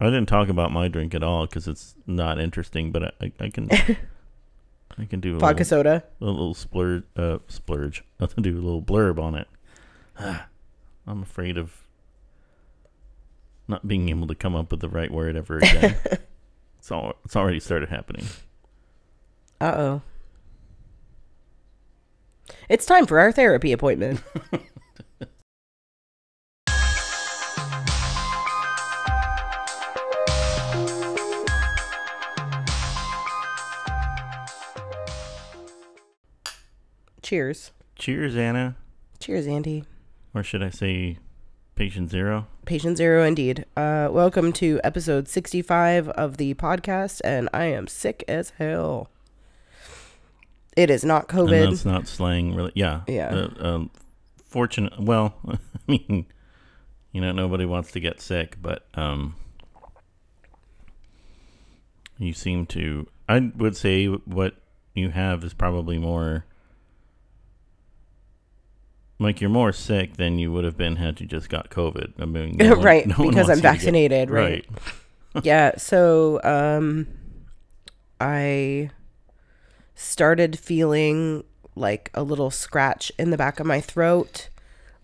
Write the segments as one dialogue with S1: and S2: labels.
S1: I didn't talk about my drink at all because it's not interesting. But I, I, I can, I can do a
S2: Vodka
S1: little,
S2: soda.
S1: a little splurge, uh, splurge. I can do a little blurb on it. I'm afraid of not being able to come up with the right word ever again. it's all. It's already started happening.
S2: Uh oh. It's time for our therapy appointment. Cheers.
S1: Cheers, Anna.
S2: Cheers, Andy.
S1: Or should I say, patient zero?
S2: Patient zero, indeed. Uh, welcome to episode 65 of the podcast, and I am sick as hell. It is not
S1: And
S2: COVID.
S1: that's not slang, really. Yeah.
S2: Yeah.
S1: Uh, um, fortunate. Well, I mean, you know, nobody wants to get sick, but um, you seem to. I would say what you have is probably more. Like you're more sick than you would have been had you just got COVID. I mean, no one-
S2: right,
S1: no
S2: because I'm
S1: to get-
S2: vaccinated, right? yeah, so um I started feeling like a little scratch in the back of my throat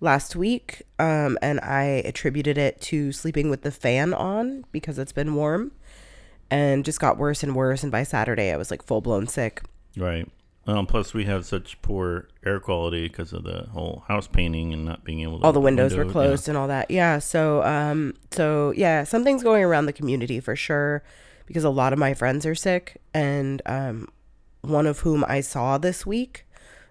S2: last week um and I attributed it to sleeping with the fan on because it's been warm and just got worse and worse and by Saturday I was like full blown sick.
S1: Right. Um, plus, we have such poor air quality because of the whole house painting and not being able to.
S2: all the windows were closed and all that. Yeah. So um so yeah, something's going around the community for sure because a lot of my friends are sick and um one of whom I saw this week.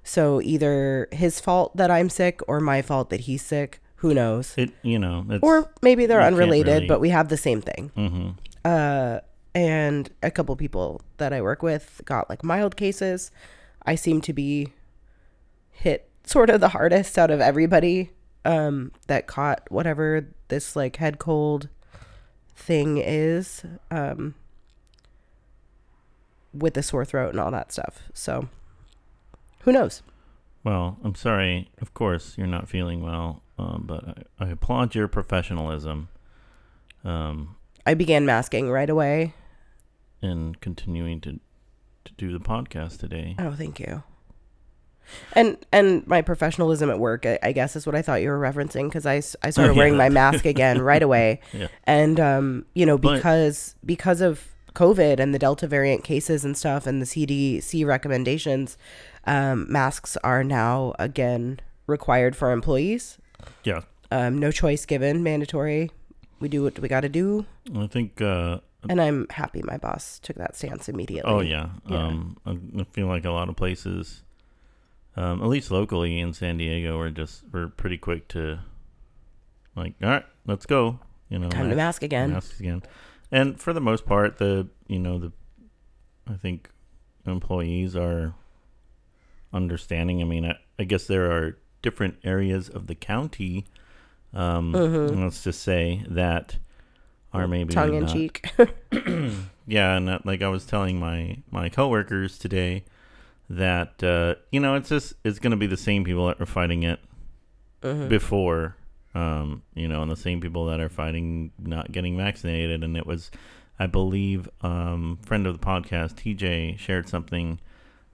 S2: So either his fault that I'm sick or my fault that he's sick, who knows.
S1: It, you know, it's,
S2: Or maybe they're unrelated,
S1: really-
S2: but we have the same thing.
S1: hmm
S2: Uh and a couple people that I work with got like mild cases. I seem to be hit sort of the hardest out of everybody um that caught whatever this like head cold thing is um with the sore throat and all that stuff. So who knows?
S1: Well, I'm sorry. Of course, you're not feeling well, um, but I, I applaud your professionalism um,
S2: I began masking right away.
S1: and continuing to to do the podcast today.
S2: Oh, thank you. And and my professionalism at work, I, I guess, is what I thought you were referencing because I, I started
S1: Oh, yeah.
S2: wearing my mask again right away,
S1: Yeah.
S2: and um, you know,
S1: But-
S2: because because of COVID and the Delta variant cases and stuff, and the CDC recommendations, um, masks are now again required for employees.
S1: Yeah,
S2: Um, no choice given, mandatory. We do what we got to do,
S1: I think. Uh,
S2: and I'm happy my boss took that stance immediately.
S1: oh yeah.
S2: Yeah.
S1: Um, I, feel like a lot of places, um, at least locally in San Diego, are just we're pretty quick to, like, all right, let's go. You know,
S2: Time to mask again.
S1: Mask again. And for the most part, the you know the, I think employees are understanding. I mean, I, I guess there are different areas of the county. Um,
S2: Mhm.
S1: Let's just say that are maybe
S2: Tongue in
S1: not-
S2: cheek.
S1: yeah, and that, like I was telling my my coworkers today that uh, you know it's just it's going to be the same people that were fighting it
S2: Mhm.
S1: before, um, you know, and the same people that are fighting not getting vaccinated. And it was, I believe, um, friend of the podcast TJ shared something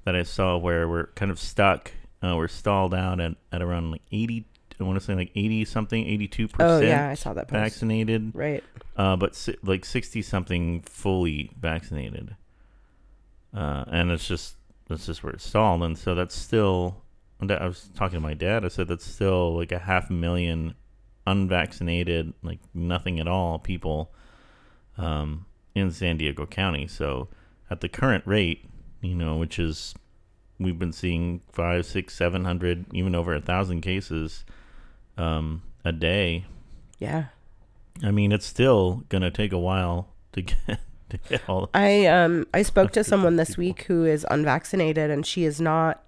S1: that I saw where we're kind of stuck. Uh, we're stalled out at, at around like eighty. I want to say like eighty something, eighty two percent.
S2: yeah, I saw that post.
S1: vaccinated
S2: Right.
S1: uh, but si- like 60 something fully vaccinated. Uh, and it's just, that's just where it's stalled. And so that's still, I was talking to my dad, I said that's still like a half million unvaccinated, like nothing at all people um, in San Diego County. So at the current rate, you know, which is, we've been seeing five, six, seven hundred, even over a thousand cases um, a day.
S2: Yeah.
S1: I mean, it's still gonna take a while to get to get all.
S2: I um I spoke to someone this
S1: people.
S2: week who is unvaccinated and she is not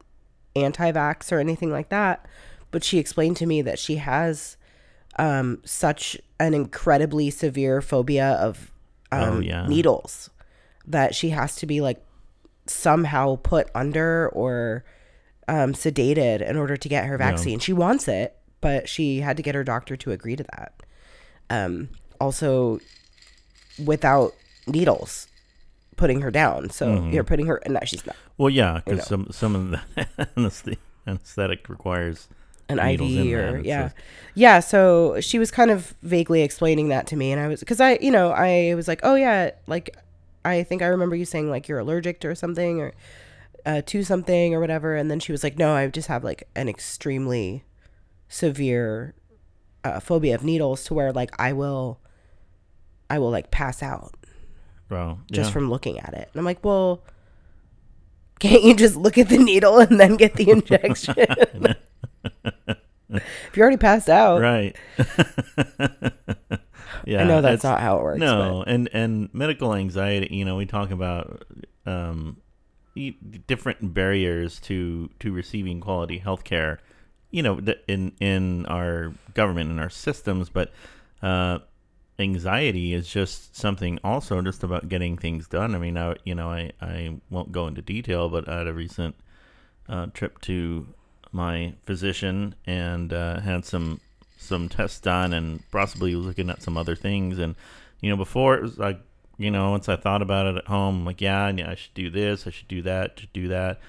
S2: anti-vax or anything like that, but she explained to me that she has um such an incredibly severe phobia of um
S1: Oh, yeah.
S2: needles that she has to be like somehow put under or um sedated in order to get her
S1: Yeah.
S2: vaccine. She wants it, but she had to get her doctor to agree to that. Um also without needles putting her down. So
S1: Mhm.
S2: you're putting her, and no, she's not
S1: Well, yeah,
S2: You
S1: because
S2: know.
S1: some some of the anesthetic, requires
S2: an IV or yeah, yeah. So she was kind of vaguely explaining that to me, and I was because I, you know, I was like, oh yeah, like I think I remember you saying like you're allergic to or something or uh, to something or whatever, and then she was like, no, I just have like an extremely severe uh, phobia of needles to where like I will, I will like pass out
S1: Well,
S2: just
S1: yeah.
S2: from looking at it. And I'm like, well, can't you just look at the needle and then get the injection? if you already passed out,
S1: right. yeah,
S2: I know that's not how it works.
S1: No, and and medical anxiety. You know, we talk about um, e- different barriers to to receiving quality health care. You know, in in our government and our systems, but uh, anxiety is just something also just about getting things done. I mean, I you know, I I won't go into detail, but I had a recent uh, trip to my physician and uh, had some some tests done and possibly was looking at some other things and you know before it was like you know once I thought about it at home like yeah, yeah I should do this I should do that should do that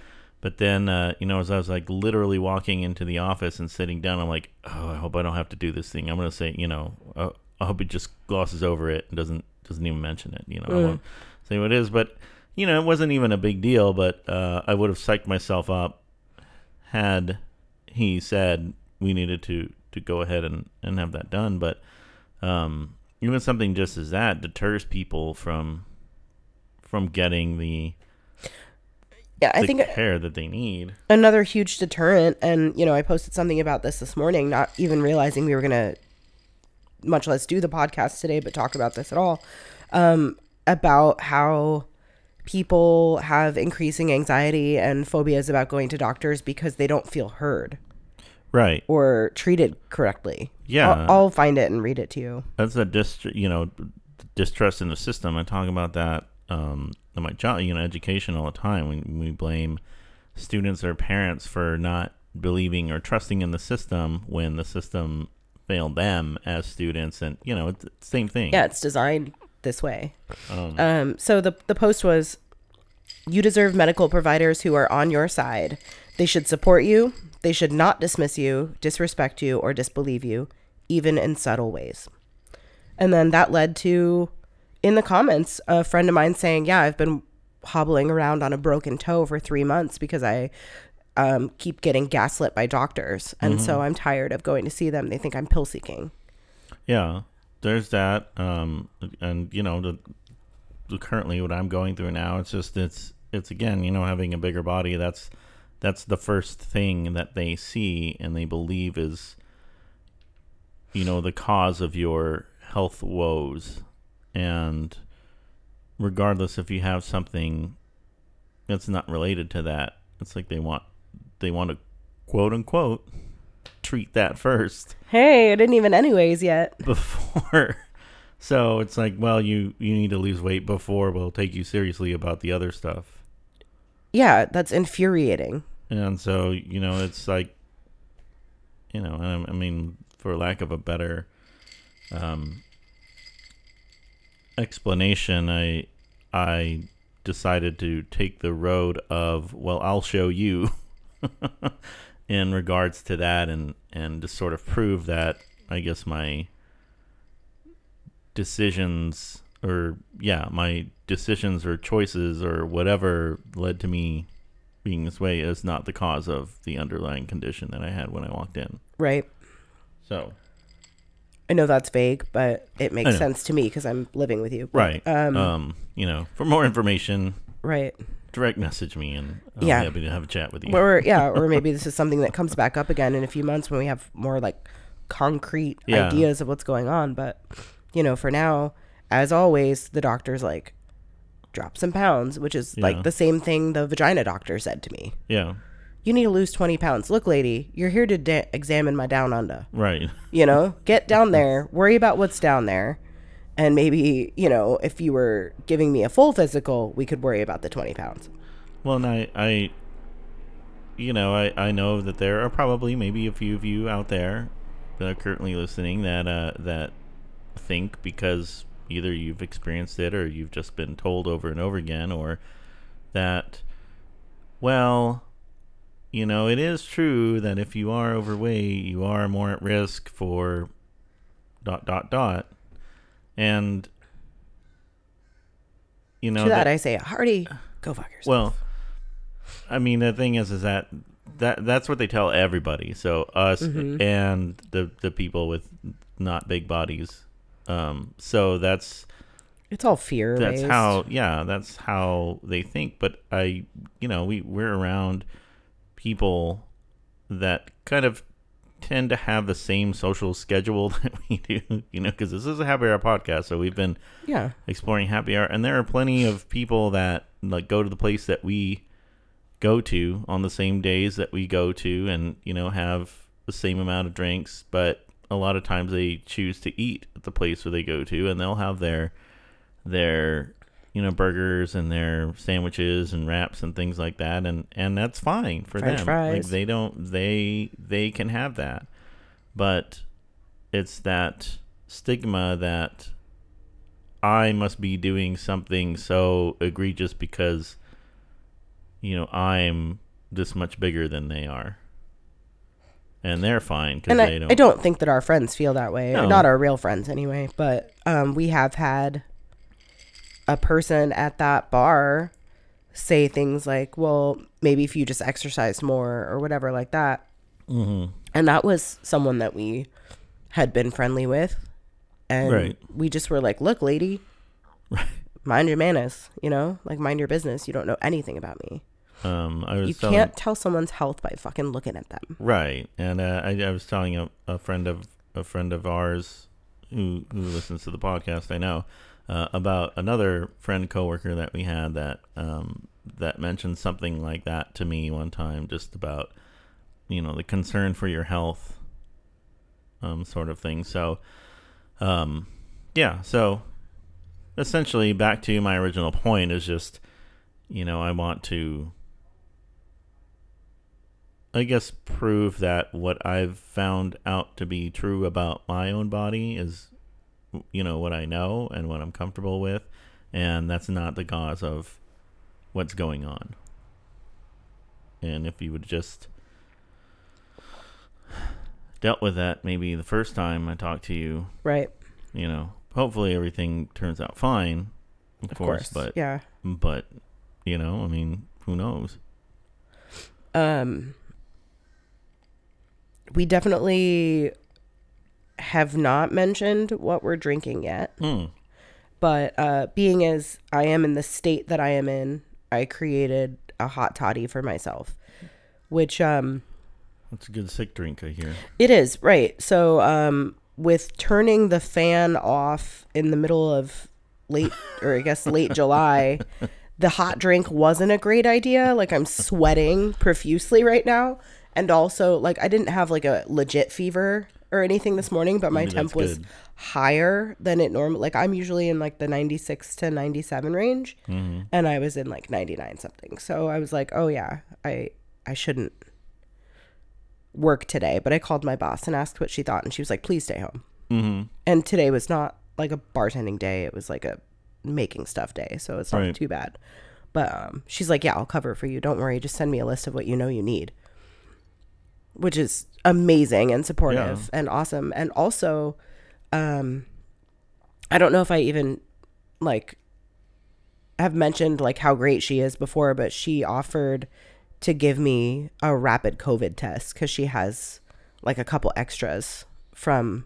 S1: but then uh, you know as I was like literally walking into the office and sitting down I'm like oh I hope I don't have to do this thing. I'm gonna say you know uh, I hope it just glosses over it and doesn't doesn't even mention it you know I
S2: Mm.
S1: won't say what it is. But you know it wasn't even a big deal but uh, I would have psyched myself up had he said we needed to to go ahead and and have that done. But um even something just as that deters people from from getting the,
S2: yeah, I
S1: the
S2: think
S1: care that they need
S2: another huge deterrent, and you know, I posted something about this this morning, not even realizing we were gonna, much less do the podcast today, but talk about this at all, um, about how people have increasing anxiety and phobias about going to doctors because they don't feel heard
S1: right
S2: or treated correctly.
S1: Yeah.
S2: I'll, I'll find it and read it to you.
S1: that's a dist you know distrust in the system i talk about that um my job you know education all the time we, we blame students or parents for not believing or trusting in the system when the system failed them as students and you know it's the same thing
S2: Yeah, it's designed this way.
S1: um,
S2: Um, so the the post was, you deserve medical providers who are on your side. They should support you. They should not dismiss you, disrespect you, or disbelieve you, even in subtle ways. And then that led to, in the comments, a friend of mine saying, "Yeah, I've been hobbling around on a broken toe for three months because I." Um, keep getting gaslit by doctors, and so I'm tired of going to see them. They think I'm pill seeking.
S1: Yeah, there's that. Um, and you know, the, the currently what I'm going through now, it's just it's it's again, you know, having a bigger body. That's that's the first thing that they see and they believe is, you know, the cause of your health woes. And regardless if you have something that's not related to that, it's like they want they want to quote unquote treat that first
S2: Hey, I didn't even anyways yet.
S1: before so it's like well you you need to lose weight before we'll take you seriously about the other stuff
S2: Yeah, that's infuriating.
S1: and so you know it's like you know I, I mean for lack of a better um explanation i i decided to take the road of well i'll show you in regards to that and and to sort of prove that i guess my decisions or yeah my decisions or choices or whatever led to me being this way is not the cause of the underlying condition that i had when i walked in
S2: Right.
S1: so
S2: I know that's vague, but it makes sense to me because I'm living with you.
S1: Right
S2: Um,
S1: um you know for more information
S2: right.
S1: direct message me and i'll
S2: Yeah.
S1: be happy to have a chat with you
S2: Or yeah, or maybe this is something that comes back up again in a few months when we have more like concrete
S1: Yeah.
S2: ideas of what's going on. But you know, for now, as always, the doctor's like, drop some pounds, which is
S1: Yeah.
S2: like the same thing the vagina doctor said to me.
S1: yeah
S2: You need to lose 20 pounds. Look, lady, you're here to da- examine my down under.
S1: right
S2: You know, get down there, worry about what's down there. And maybe, you know, if you were giving me a full physical, we could worry about the 20 pounds.
S1: Well, and I, I, you know, I, I know that there are probably maybe a few of you out there that are currently listening that uh, that think because either you've experienced it or you've just been told over and over again, or that, well, you know, it is true that if you are overweight, you are more at risk for dot dot dot, and you know
S2: to that, I say, a hearty, go fuck yourself.
S1: well, I mean, the thing is, is that that that's what they tell everybody. So us
S2: Mhm.
S1: and the the people with not big bodies. Um, so that's
S2: it's all fear.
S1: that's how yeah that's how they think. But I, you know, we we're around people that kind of tend to have the same social schedule that we do. You know, because this is a happy hour podcast, so we've been
S2: Yeah.
S1: exploring happy hour and there are plenty of people that like go to the place that we go to on the same days that we go to and you know have the same amount of drinks but a lot of times they choose to eat at the place where they go to and they'll have their their you know burgers and their sandwiches and wraps and things like that and and that's fine for
S2: French
S1: them
S2: fries.
S1: like they don't they they can have that but it's that stigma that I must be doing something so egregious because you know I'm this much bigger than they are, and they're fine because
S2: And
S1: they
S2: I,
S1: don't.
S2: I don't think that our friends feel that way.
S1: No.
S2: Not our real friends, anyway. But um, we have had a person at that bar say things like, well, maybe if you just exercise more or whatever like that.
S1: Mhm.
S2: And that was someone that we had been friendly with. And
S1: Right.
S2: we just were like, look, lady, mind your manners, you know, like mind your business. You don't know anything about me.
S1: Um, I was
S2: You
S1: telling,
S2: can't tell someone's health by fucking looking at them.
S1: right, and uh, I, I was telling a, a friend of a friend of ours who who listens to the podcast. I know uh, about another friend coworker that we had that um, that mentioned something like that to me one time, just about you know the concern for your health, um, sort of thing. So, um, yeah. So essentially, back to my original point is just you know I want to. I guess prove that what I've found out to be true about my own body is you know what I know and what I'm comfortable with and that's not the cause of what's going on. And if you would just dealt with that maybe the first time I talked to you,
S2: Right.
S1: you know, hopefully everything turns out fine. Of,
S2: Of
S1: course,
S2: course.
S1: but
S2: yeah.
S1: but you know, I mean, who knows?
S2: um we definitely have not mentioned what we're drinking yet.
S1: Hmm.
S2: but uh being as i am in the state that i am in i created a hot toddy for myself which um
S1: That's a good sick drink, I hear.
S2: it is right. So um with turning the fan off in the middle of late or i guess late july the hot drink wasn't a great idea. Like i'm sweating profusely right now. And also like i didn't have like a legit fever or anything this morning but my
S1: Maybe
S2: temp was
S1: good.
S2: higher than it normally like i'm usually in like the 96 to 97 range
S1: Mm-hmm.
S2: and i was in like 99 something so i was like oh yeah i i shouldn't work today but i called my boss and asked what she thought and she was like please stay home
S1: Mm-hmm.
S2: and today was not like a bartending day it was like a making stuff day so it's not
S1: Right.
S2: too bad but um, she's like yeah i'll cover for you don't worry just send me a list of what you know you need which is amazing and supportive and awesome and also um i don't know if i even like have mentioned like how great she is before but she offered to give me a rapid covid test because she has like a couple extras from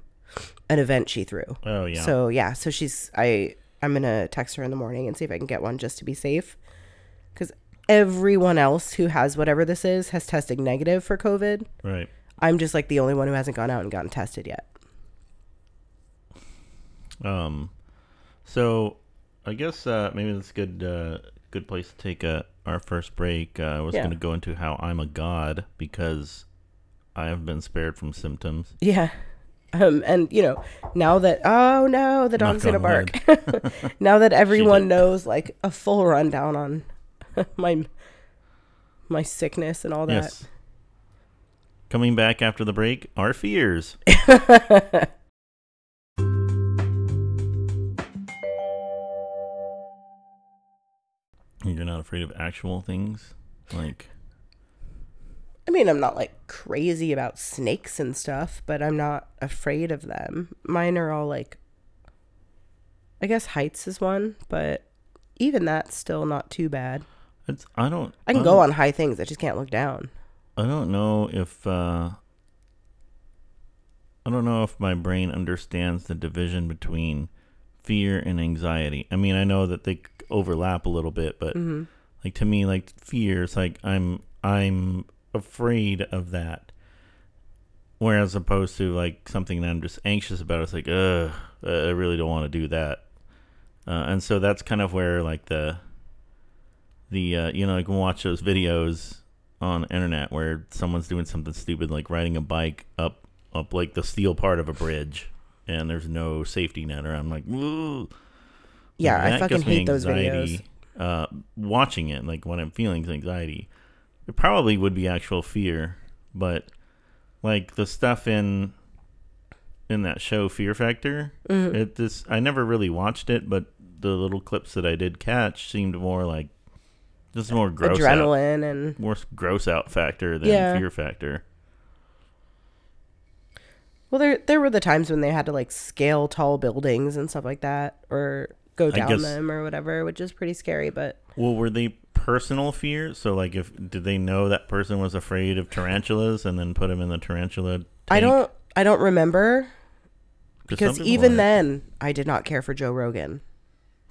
S2: an event she threw
S1: Oh yeah.
S2: so yeah, so she's I I'm gonna text her in the morning and see if I can get one just to be safe, because everyone else who has whatever this is has tested negative for COVID.
S1: right.
S2: I'm just like the only one who hasn't gone out and gotten tested yet.
S1: Um, so I guess uh, maybe that's a good uh, good place to take uh, our first break. Uh, I was
S2: Yeah.
S1: going to go into how I'm a god because I have been spared from symptoms.
S2: Yeah. Um, and you know, now that oh no, the dog's
S1: Knock
S2: gonna bark. now that everyone knows like a full rundown on my my sickness and all that.
S1: Yes. Coming back after the break, our fears. You're not afraid of actual things? Like.
S2: I mean, I'm not like crazy about snakes and stuff, but I'm not afraid of them. Mine are all like. I guess heights is one, but even that's still not too bad.
S1: It's, I don't.
S2: I can
S1: I don't, go
S2: on high things. I just can't look down.
S1: I don't know if uh, I don't know if my brain understands the division between fear and anxiety. I mean, I know that they overlap a little bit, but
S2: Mm-hmm.
S1: like to me, like fear is like I'm I'm afraid of that. Whereas opposed to like something that I'm just anxious about, it's like, ugh, I really don't want to do that. Uh, and so that's kind of where like the the uh, you know can watch those videos on the internet where someone's doing something stupid like riding a bike up up like the steel part of a bridge and there's no safety net or I'm like!
S2: Yeah, I fucking hate those videos.
S1: Uh, watching it like when I'm feeling is anxiety, it probably would be actual fear, but like the stuff in in that show Fear Factor,
S2: Mm-hmm.
S1: it this I never really watched it, but the little clips that I did catch seemed more like just more gross out,
S2: Adrenaline and
S1: more gross out factor than
S2: Yeah.
S1: fear factor.
S2: well, there there were the times when they had to like scale tall buildings and stuff like that, or go down
S1: guess-
S2: them or whatever, which is pretty scary. But
S1: Well, were they personal fears? So, like, if did they know that person was afraid of tarantulas and then put him in the tarantula? Tank?
S2: I don't I don't remember because even
S1: are.
S2: then I did not care for Joe Rogan.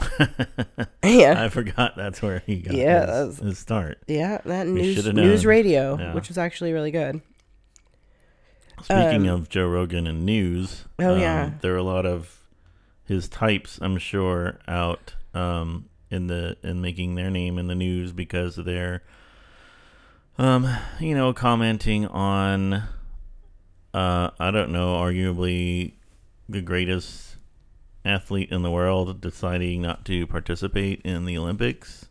S2: yeah,
S1: I forgot that's where he got
S2: Yeah,
S1: his, his start.
S2: yeah, that news news radio,
S1: Yeah.
S2: which was actually really good.
S1: Speaking
S2: Um,
S1: of Joe Rogan and news,
S2: Oh,
S1: um,
S2: yeah.
S1: there are a lot of his types, I'm sure, out um, in the in making their name in the news because they're, um, you know, commenting on, uh, I don't know, arguably the greatest athlete in the world deciding not to participate in the Olympics,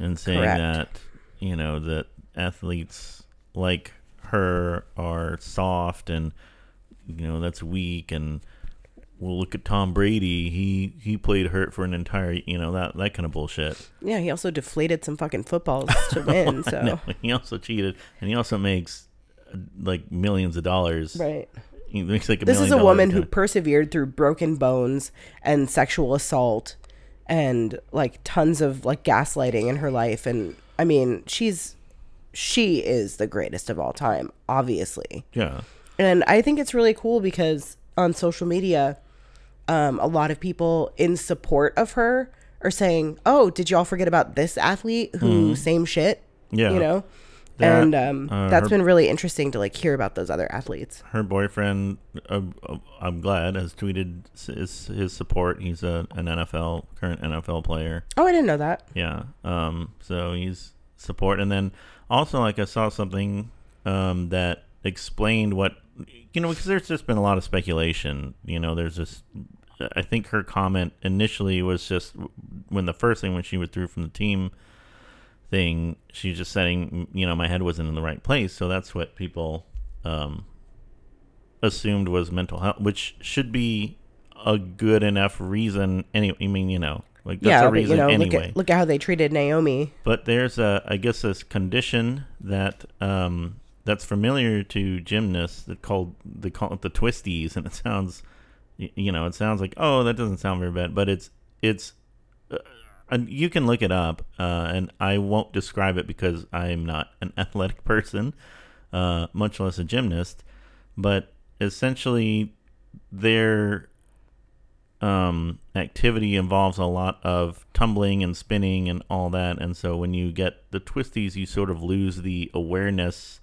S1: and saying
S2: Correct.
S1: that you know that athletes like her are soft and you know that's weak and well look at Tom Brady he he played hurt for an entire you know that that kind of bullshit
S2: Yeah, he also deflated some fucking footballs to win. So
S1: he also cheated and he also makes uh, like millions of dollars
S2: right.
S1: He makes like a
S2: This is a woman who persevered through broken bones and sexual assault and like tons of like gaslighting in her life and I mean, she's she is the greatest of all time, obviously.
S1: yeah
S2: And I think it's really cool because on social media, um, a lot of people in support of her are saying, "Oh, did y'all forget about this athlete who same shit?"
S1: Yeah.
S2: you know.
S1: That,
S2: and um,
S1: uh,
S2: that's
S1: her-
S2: been really interesting to like hear about those other athletes.
S1: her boyfriend uh, uh, I'm glad has tweeted his, his support he's a, an NFL current NFL player
S2: Oh, I didn't know that.
S1: Yeah. Um. So he's support, and then also like I saw something um that explained what you know because there's just been a lot of speculation. You know, there's this. I think her comment initially was just when the first thing when she withdrew from the team thing, she's just saying, you know, my head wasn't in the right place. So that's what people um assumed was mental health, which should be a good enough reason. Anyway, I mean, you know, like that's
S2: yeah,
S1: a
S2: but
S1: reason
S2: you know,
S1: anyway.
S2: look at look at how they treated Naomi.
S1: But there's a, I guess, this condition that um, that's familiar to gymnasts that called they call it the twisties, and it sounds, you know, it sounds like oh that doesn't sound very bad, but it's it's, uh, and you can look it up, uh, and I won't describe it because I'm not an athletic person, uh, much less a gymnast, but essentially their um, activity involves a lot of tumbling and spinning and all that. And so when you get the twisties, you sort of lose the awareness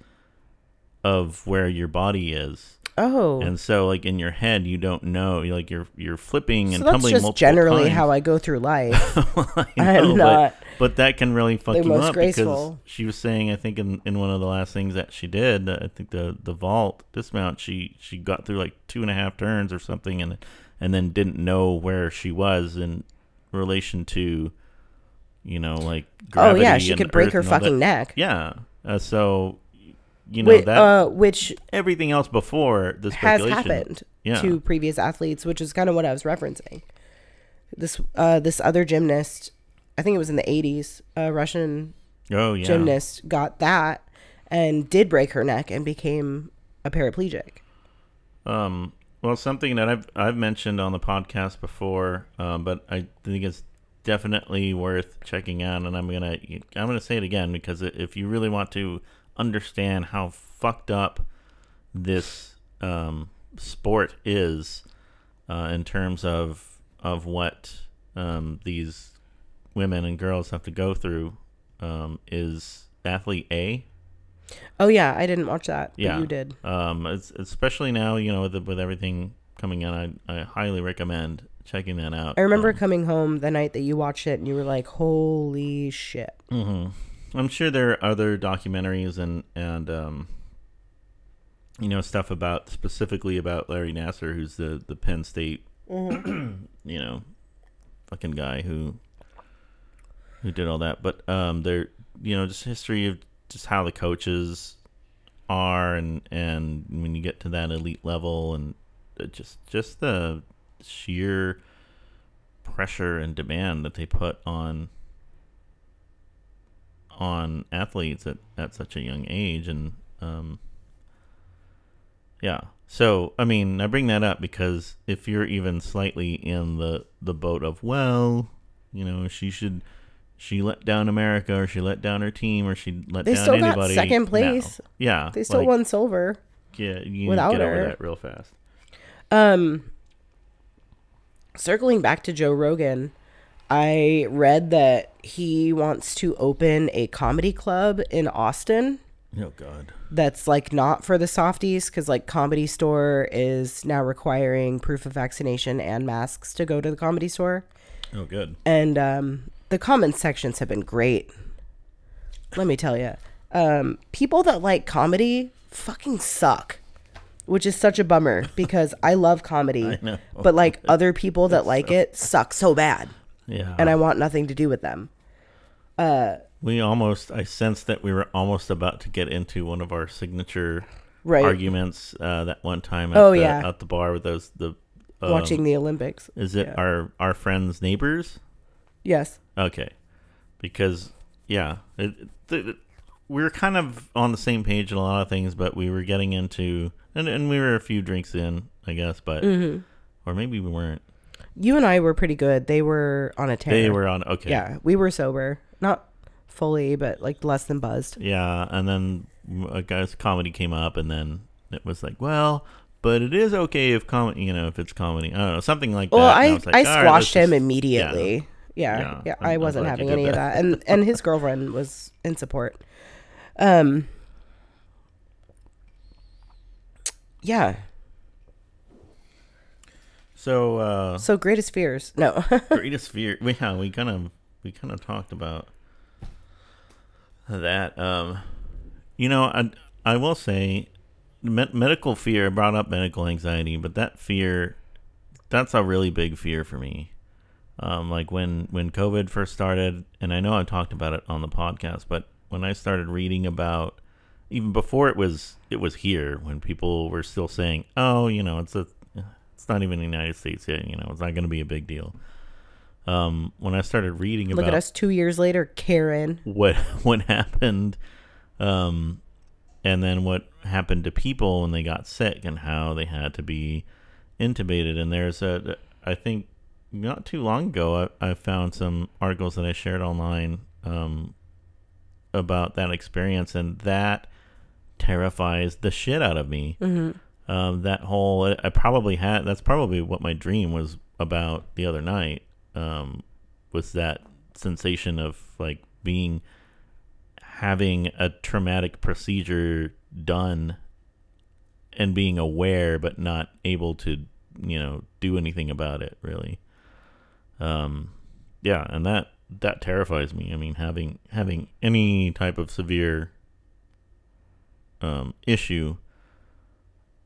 S1: of where your body is.
S2: Oh,
S1: And so, like in your head, you don't know. You're like you're you're flipping and
S2: so that's
S1: tumbling
S2: just
S1: multiple
S2: generally
S1: times.
S2: how I go through life.
S1: I
S2: I'm not
S1: but, but that can really fuck
S2: the
S1: you
S2: most
S1: up
S2: graceful.
S1: because she was saying, I think in, in one of the last things that she did, uh, I think the the vault dismount, she she got through like two and a half turns or something, and and then didn't know where she was in relation to, you know, like
S2: oh yeah, she could break her
S1: all that.
S2: fucking neck.
S1: Yeah, uh, so you know that
S2: uh, which
S1: everything else before the
S2: has happened
S1: Yeah.
S2: to previous athletes, which is kind of what I was referencing. This uh, this other gymnast I think it was in the 80s, a Russian
S1: Oh yeah.
S2: gymnast got that and did break her neck and became a paraplegic.
S1: Um, well, something that I've I've mentioned on the podcast before, um, but I think it's definitely worth checking out, and I'm gonna I'm gonna say it again because if you really want to understand how fucked up this um, sport is uh, in terms of of what um, these women and girls have to go through, um, is athlete A.
S2: Oh yeah, I didn't watch that.
S1: Yeah,
S2: you did.
S1: Um, it's, especially now, you know, with, with everything coming in, I, I highly recommend checking that out.
S2: I remember
S1: Um,
S2: coming home the night that you watched it and you were like, "Holy shit."
S1: mhm. I'm sure there are other documentaries and and um, you know, stuff about specifically about Larry Nassar, who's the the Penn State, you know, fucking guy who who did all that. But um, there, you know, just history of just how the coaches are, and and when you get to that elite level, and just just the sheer pressure and demand that they put on on athletes at, at such a young age and um yeah so i mean i bring that up because if you're even slightly in the the boat of well you know she should she let down america or she let down her team or she let
S2: They
S1: down
S2: still got second place.
S1: yeah
S2: They still
S1: like,
S2: won silver.
S1: yeah you
S2: without
S1: get over
S2: her.
S1: that real fast
S2: Um circling back to Joe Rogan, I read that he wants to open a comedy club in Austin
S1: oh god
S2: that's like not for the softies cuz like comedy store is now requiring proof of vaccination and masks to go to the comedy store.
S1: oh good
S2: and um, the comment sections have been great. Let me tell you, um, people that like comedy fucking suck, which is such a bummer because I love comedy,
S1: know.
S2: but like other people that like it suck so bad,
S1: yeah
S2: and I want nothing to do with them.
S1: we almost i sensed that we were almost about to get into one of our signature
S2: Right,
S1: arguments uh, that one time at
S2: Oh,
S1: the,
S2: yeah.
S1: at the bar with those the um,
S2: watching the Olympics.
S1: is it
S2: yeah.
S1: our our friends neighbors
S2: Yes,
S1: okay because yeah it, it, it- we were kind of on the same page in a lot of things but we were getting into and, and we were a few drinks in i guess but
S2: Mm-hmm.
S1: or maybe we weren't
S2: you and I were pretty good. They were on a tear.
S1: they were on okay
S2: Yeah, we were sober, not fully, but like less than buzzed.
S1: Yeah, and then a guy's comedy came up, and then it was like, well, but it is okay if comedy, you know, if it's comedy. I don't know, something like
S2: Well,
S1: that. And
S2: I,
S1: was like,
S2: I squashed
S1: let's
S2: him
S1: just-"
S2: immediately. Yeah,
S1: Yeah,
S2: yeah.
S1: I'm-
S2: I
S1: I'm
S2: wasn't having any of
S1: that.
S2: that, and and his girlfriend was in support. Um. Yeah.
S1: So, uh,
S2: So greatest fears. No.
S1: greatest fear. We yeah, we kind of we kind of talked about that. Um, you know, I I will say, med- medical fear brought up medical anxiety, but that fear, that's a really big fear for me. Um, like when when COVID first started, and I know I've talked about it on the podcast, but when I started reading about even before it was it was here when people were still saying, "Oh, you know, it's a it's not even the United States yet, you know, it's not going to be a big deal." Um, when I started reading
S2: Look
S1: about
S2: at us two years later, Karen.
S1: what what happened um and then what happened to people when they got sick and how they had to be intubated and there's a i think not too long ago i, I found some articles that i shared online um about that experience and that terrifies the shit out of me um that whole I, probably had that's probably what my dream was about the other night um was that sensation of like being having a traumatic procedure done and being aware but not able to you know do anything about it really. Um yeah and that that terrifies me. I mean having having any type of severe um issue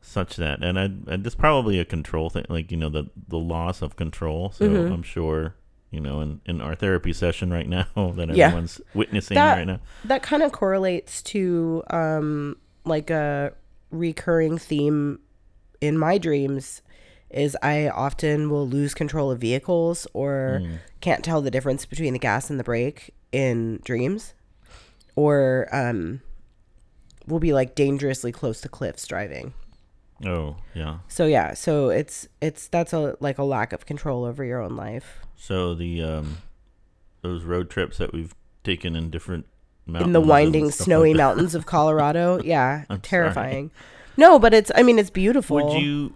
S1: such that and I, it's probably a control thing like you know the the loss of control so
S2: Mhm.
S1: i'm sure you know in in our therapy session right now that
S2: Yeah.
S1: everyone's witnessing
S2: That-
S1: right now
S2: That kind of correlates to um like a recurring theme in my dreams is I often will lose control of vehicles or can't tell the difference between the gas and the brake in dreams, or um, will be like dangerously close to cliffs driving.
S1: Oh, yeah.
S2: So yeah, so it's it's that's a like a lack of control over your own life.
S1: So the um, those road trips that we've taken in different mountains
S2: in the winding snowy
S1: like
S2: mountains of Colorado. Yeah,
S1: I'm sorry.
S2: terrifying. No, but it's I mean it's beautiful.
S1: Would you?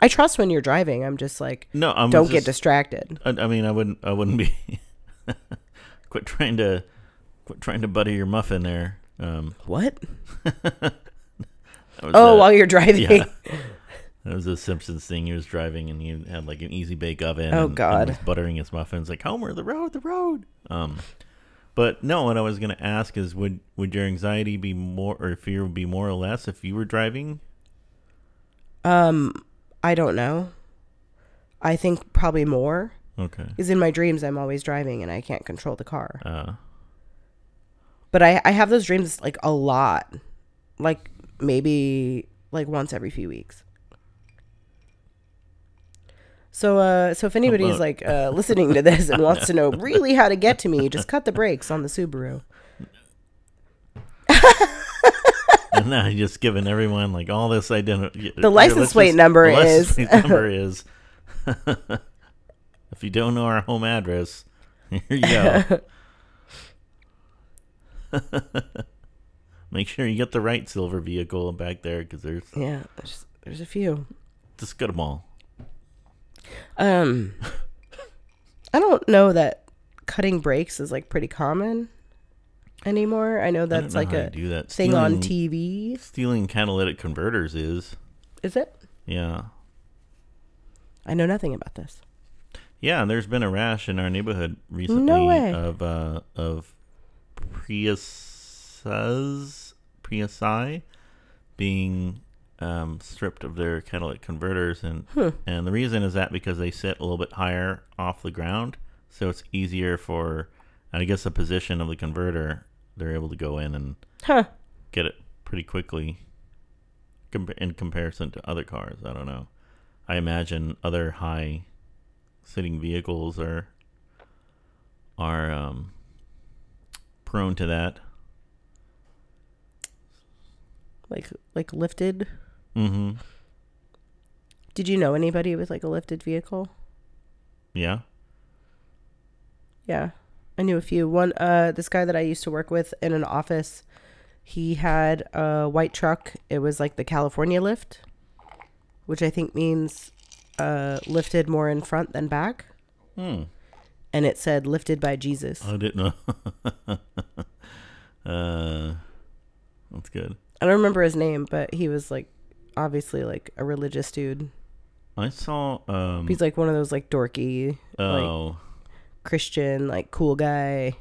S2: I trust when you're driving. I'm just like
S1: No, I'm
S2: don't
S1: just,
S2: get distracted.
S1: I, I mean, I wouldn't. I wouldn't be. quit trying to, quit trying to butter your muffin there. Um,
S2: What? Oh,
S1: a-
S2: while you're driving.
S1: yeah. That was a Simpsons thing. He was driving and he had like an easy bake oven.
S2: Oh,
S1: and,
S2: God.
S1: And was buttering his muffins like Homer, the road, the road. Um, but no, what I was gonna ask is, would would your anxiety be more or fear would be more or less if you were driving?
S2: Um, I don't know. I think probably more.
S1: Okay.
S2: Because in my dreams, I'm always driving and I can't control the car.
S1: Uh,
S2: But I, I have those dreams like a lot. Like maybe like once every few weeks. So uh so if anybody's like uh listening to this and wants to know really how to get to me, just cut the brakes on the Subaru.
S1: and now you're just giving everyone like all this identity.
S2: The license plate number is-
S1: number is. if you don't know our home address, here you go. Make sure you get the right silver vehicle back there because there's
S2: Yeah, there's, there's a few.
S1: just get them all.
S2: Um I don't know that cutting brakes is like pretty common anymore. I know
S1: I
S2: that's
S1: know
S2: like a
S1: do that.
S2: thing on TV.
S1: Stealing catalytic converters is
S2: Is it?
S1: yeah.
S2: I know nothing about this.
S1: Yeah, and there's been a rash in our neighborhood recently
S2: way.
S1: of uh of Priuses Priusi being um, stripped of their catalytic converters, and and the reason is that because they sit a little bit higher off the ground, so it's easier for, I guess, the position of the converter. They're able to go in and
S2: Huh.
S1: get it pretty quickly com- in comparison to other cars. I don't know. I imagine other high sitting vehicles are are um, prone to that.
S2: Like like lifted.
S1: Mm-hmm.
S2: Did you know anybody with like a lifted vehicle?
S1: Yeah.
S2: Yeah. I knew a few. One uh this guy that I used to work with in an office, he had a white truck. It was like the California lift, which I think means uh lifted more in front than back.
S1: Hmm.
S2: And it said lifted by Jesus.
S1: I didn't know. uh, that's good.
S2: I don't remember his name, but he was like obviously like a religious dude.
S1: I saw. Um,
S2: He's like one of those like dorky like
S1: oh,
S2: Christian, like cool guy.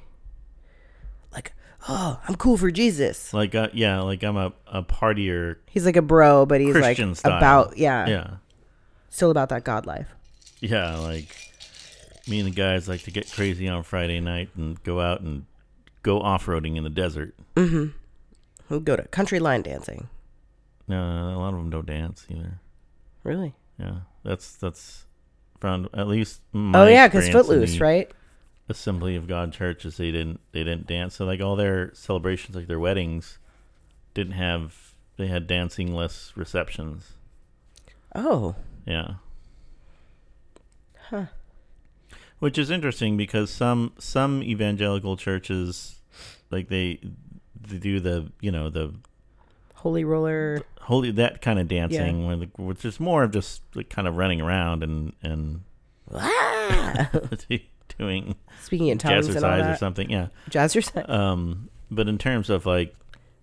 S2: Like, oh, I'm cool for Jesus.
S1: like uh, yeah, like I'm a a partier.
S2: He's like a bro, but he's
S1: Christian
S2: like
S1: style.
S2: about yeah,
S1: Yeah.
S2: still about that God life.
S1: Yeah, like me and the guys like to get crazy on Friday night and go out and go off roading in the desert.
S2: Who go to country line dancing?
S1: No, a lot of them don't dance either.
S2: Really?
S1: Yeah, that's that's found at least. My
S2: oh yeah, because Footloose, right?
S1: Assembly of God churches they didn't they didn't dance. So like all their celebrations, like their weddings, didn't have they had dancing less receptions.
S2: Oh,
S1: Yeah.
S2: Huh.
S1: Which is interesting because some some evangelical churches like they they do the you know the
S2: holy roller.
S1: holy that kind of dancing where which is more of just like kind of running around and and
S2: Ah!
S1: doing
S2: Speaking in tongues and all
S1: jazzercise or something. Yeah.
S2: Jazzercise.
S1: Um but in terms of like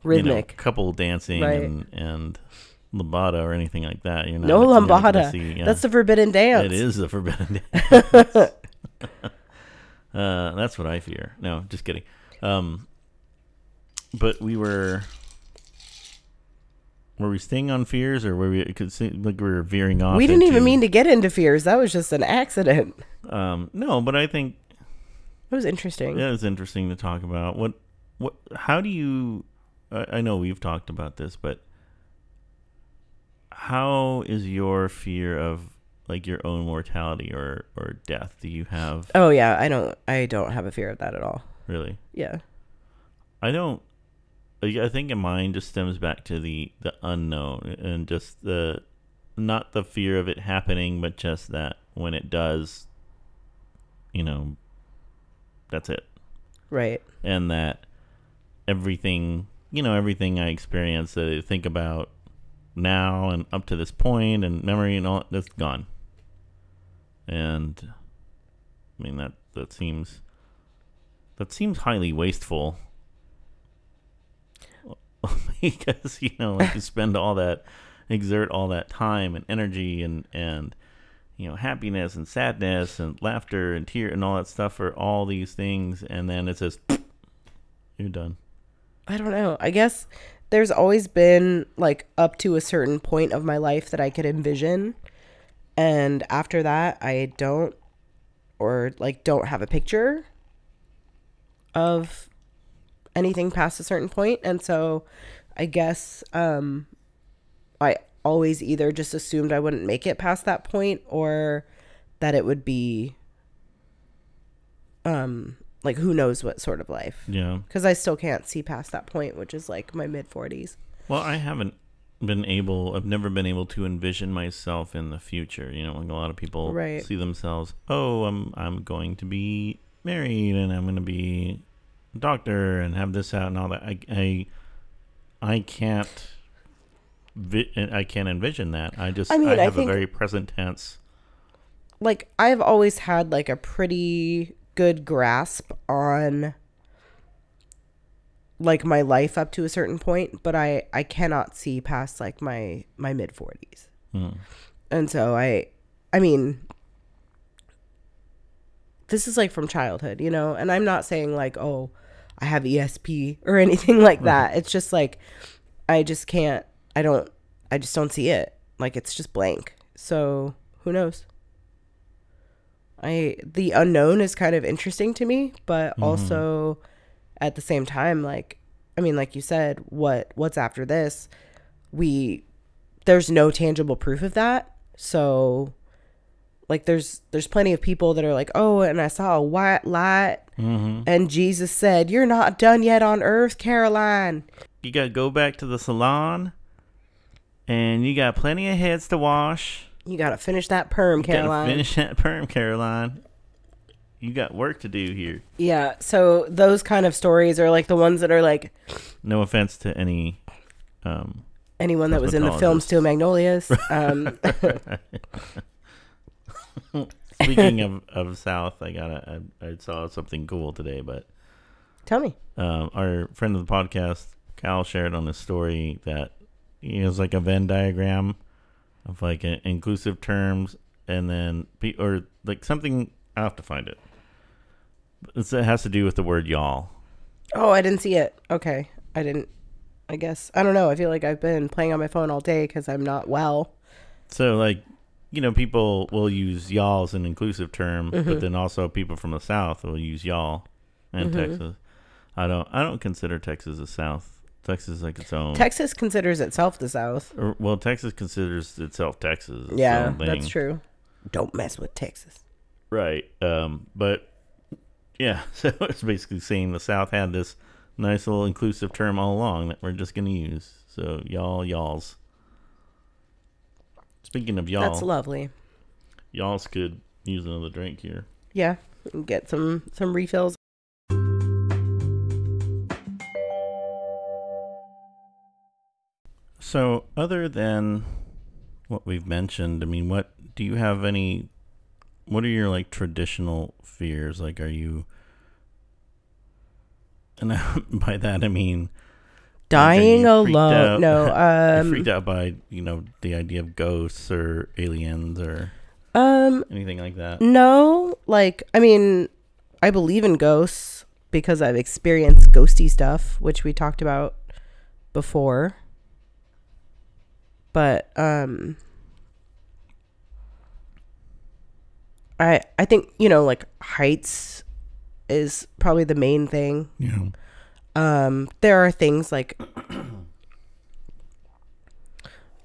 S1: you know,
S2: Rhythmic.
S1: couple dancing
S2: Right.
S1: and and lambada or anything like that, you know
S2: no
S1: you're not gonna
S2: lambada.
S1: see- yeah.
S2: That's the forbidden dance.
S1: It is the forbidden dance. uh, that's what I fear. No, just kidding. Um, but we were. Were we staying on fears, or were we? It could seem like we were veering off.
S2: We didn't even mean to get into fears. That was just an accident.
S1: Um, no, but I think
S2: It was interesting.
S1: it is interesting to talk about. What? What? How do you? I, I know we've talked about this, but how is your fear of like your own mortality or or death? Do you have
S2: Oh yeah, I don't I don't have a fear of that at all.
S1: really?
S2: Yeah.
S1: I don't. I think think mine just stems back to the the unknown and just the not the fear of it happening, but just that when it does, you know, that's it,
S2: Right.
S1: and that everything, you know, everything I experience that I think about now and up to this point and memory and all that's gone. And I mean that that seems that seems highly wasteful because you know like you spend all that exert all that time and energy and and you know happiness and sadness and laughter and tear and all that stuff for all these things and then it says you're done
S2: I don't know. I guess there's always been like up to a certain point of my life that I could envision. And after that, I don't or like don't have a picture of anything past a certain point. And so I guess um I always either just assumed I wouldn't make it past that point or that it would be um like who knows what sort of life
S1: yeah
S2: because I still can't see past that point, which is like my mid 40s.
S1: well i haven't been able i've never been able to envision myself in the future you know like a lot of people
S2: Right.
S1: see themselves oh i'm i'm going to be married and i'm going to be a doctor and have this out and all that i i, I can't vi- i can't envision that i just
S2: I mean, I
S1: have
S2: think-
S1: a very present tense
S2: Like, I've always had like a pretty good grasp on like my life up to a certain point, but I I cannot see past like my my mid 40s.
S1: Mm.
S2: And so I I mean this is like from childhood, you know, and I'm not saying like, oh, I have ESP or anything like mm-hmm. that. It's just like I just can't I don't I just don't see it. Like it's just blank. So, who knows? I the unknown is kind of interesting to me, but mm-hmm. also at the same time like I mean like you said, what what's after this? We there's no tangible proof of that. So like there's there's plenty of people that are like, "Oh, and I saw a white light
S1: hmm
S2: and Jesus said, "You're not done yet on earth, Caroline."
S1: you gotta go back to the salon and you got plenty of heads to wash
S2: You got to finish that perm,
S1: You
S2: Caroline.
S1: finish that perm caroline you got work to do here
S2: Yeah, so those kind of stories are like the ones that are like
S1: no offense to any um
S2: anyone that was in the film. Steel Magnolias. Um,
S1: speaking of, of south i got a I, I saw something cool today but
S2: tell me.
S1: um our friend of the podcast cal shared on his story that he has like a venn diagram of like a, inclusive terms and then or like something i have to find it it's, it has to do with the word y'all
S2: Oh, I didn't see it. Okay, I didn't. I guess I don't know. I feel like I've been playing on my phone all day because I'm not well.
S1: So like, you know, people will use y'all as an inclusive term,
S2: Mm-hmm.
S1: but then also people from the south will use y'all and
S2: Mm-hmm.
S1: Texas. I don't I don't consider Texas the south. Texas is like its own.
S2: Texas considers itself the South.
S1: or- well, Texas considers itself Texas. its
S2: Yeah, that's true. Don't mess with Texas.
S1: Right. Um, but yeah, so it's basically saying the South had this nice little inclusive term all along that we're just gonna use. So y'all, y'alls. Speaking of y'all,
S2: That's lovely.
S1: y'all's could use another drink here.
S2: Yeah, get some some refills.
S1: So, other than what we've mentioned, I mean, what do you have any? What are your like traditional fears? Like, are you? And by that I mean
S2: Dying
S1: Are you freaked
S2: alone.
S1: out?
S2: No, um,
S1: freaked out by you know the idea of ghosts or aliens or
S2: um,
S1: anything like that.
S2: no. Like, I mean, I believe in ghosts because I've experienced ghosty stuff, which we talked about before. But um, I I think you know like heights is probably the main thing.
S1: Yeah.
S2: Um there are things like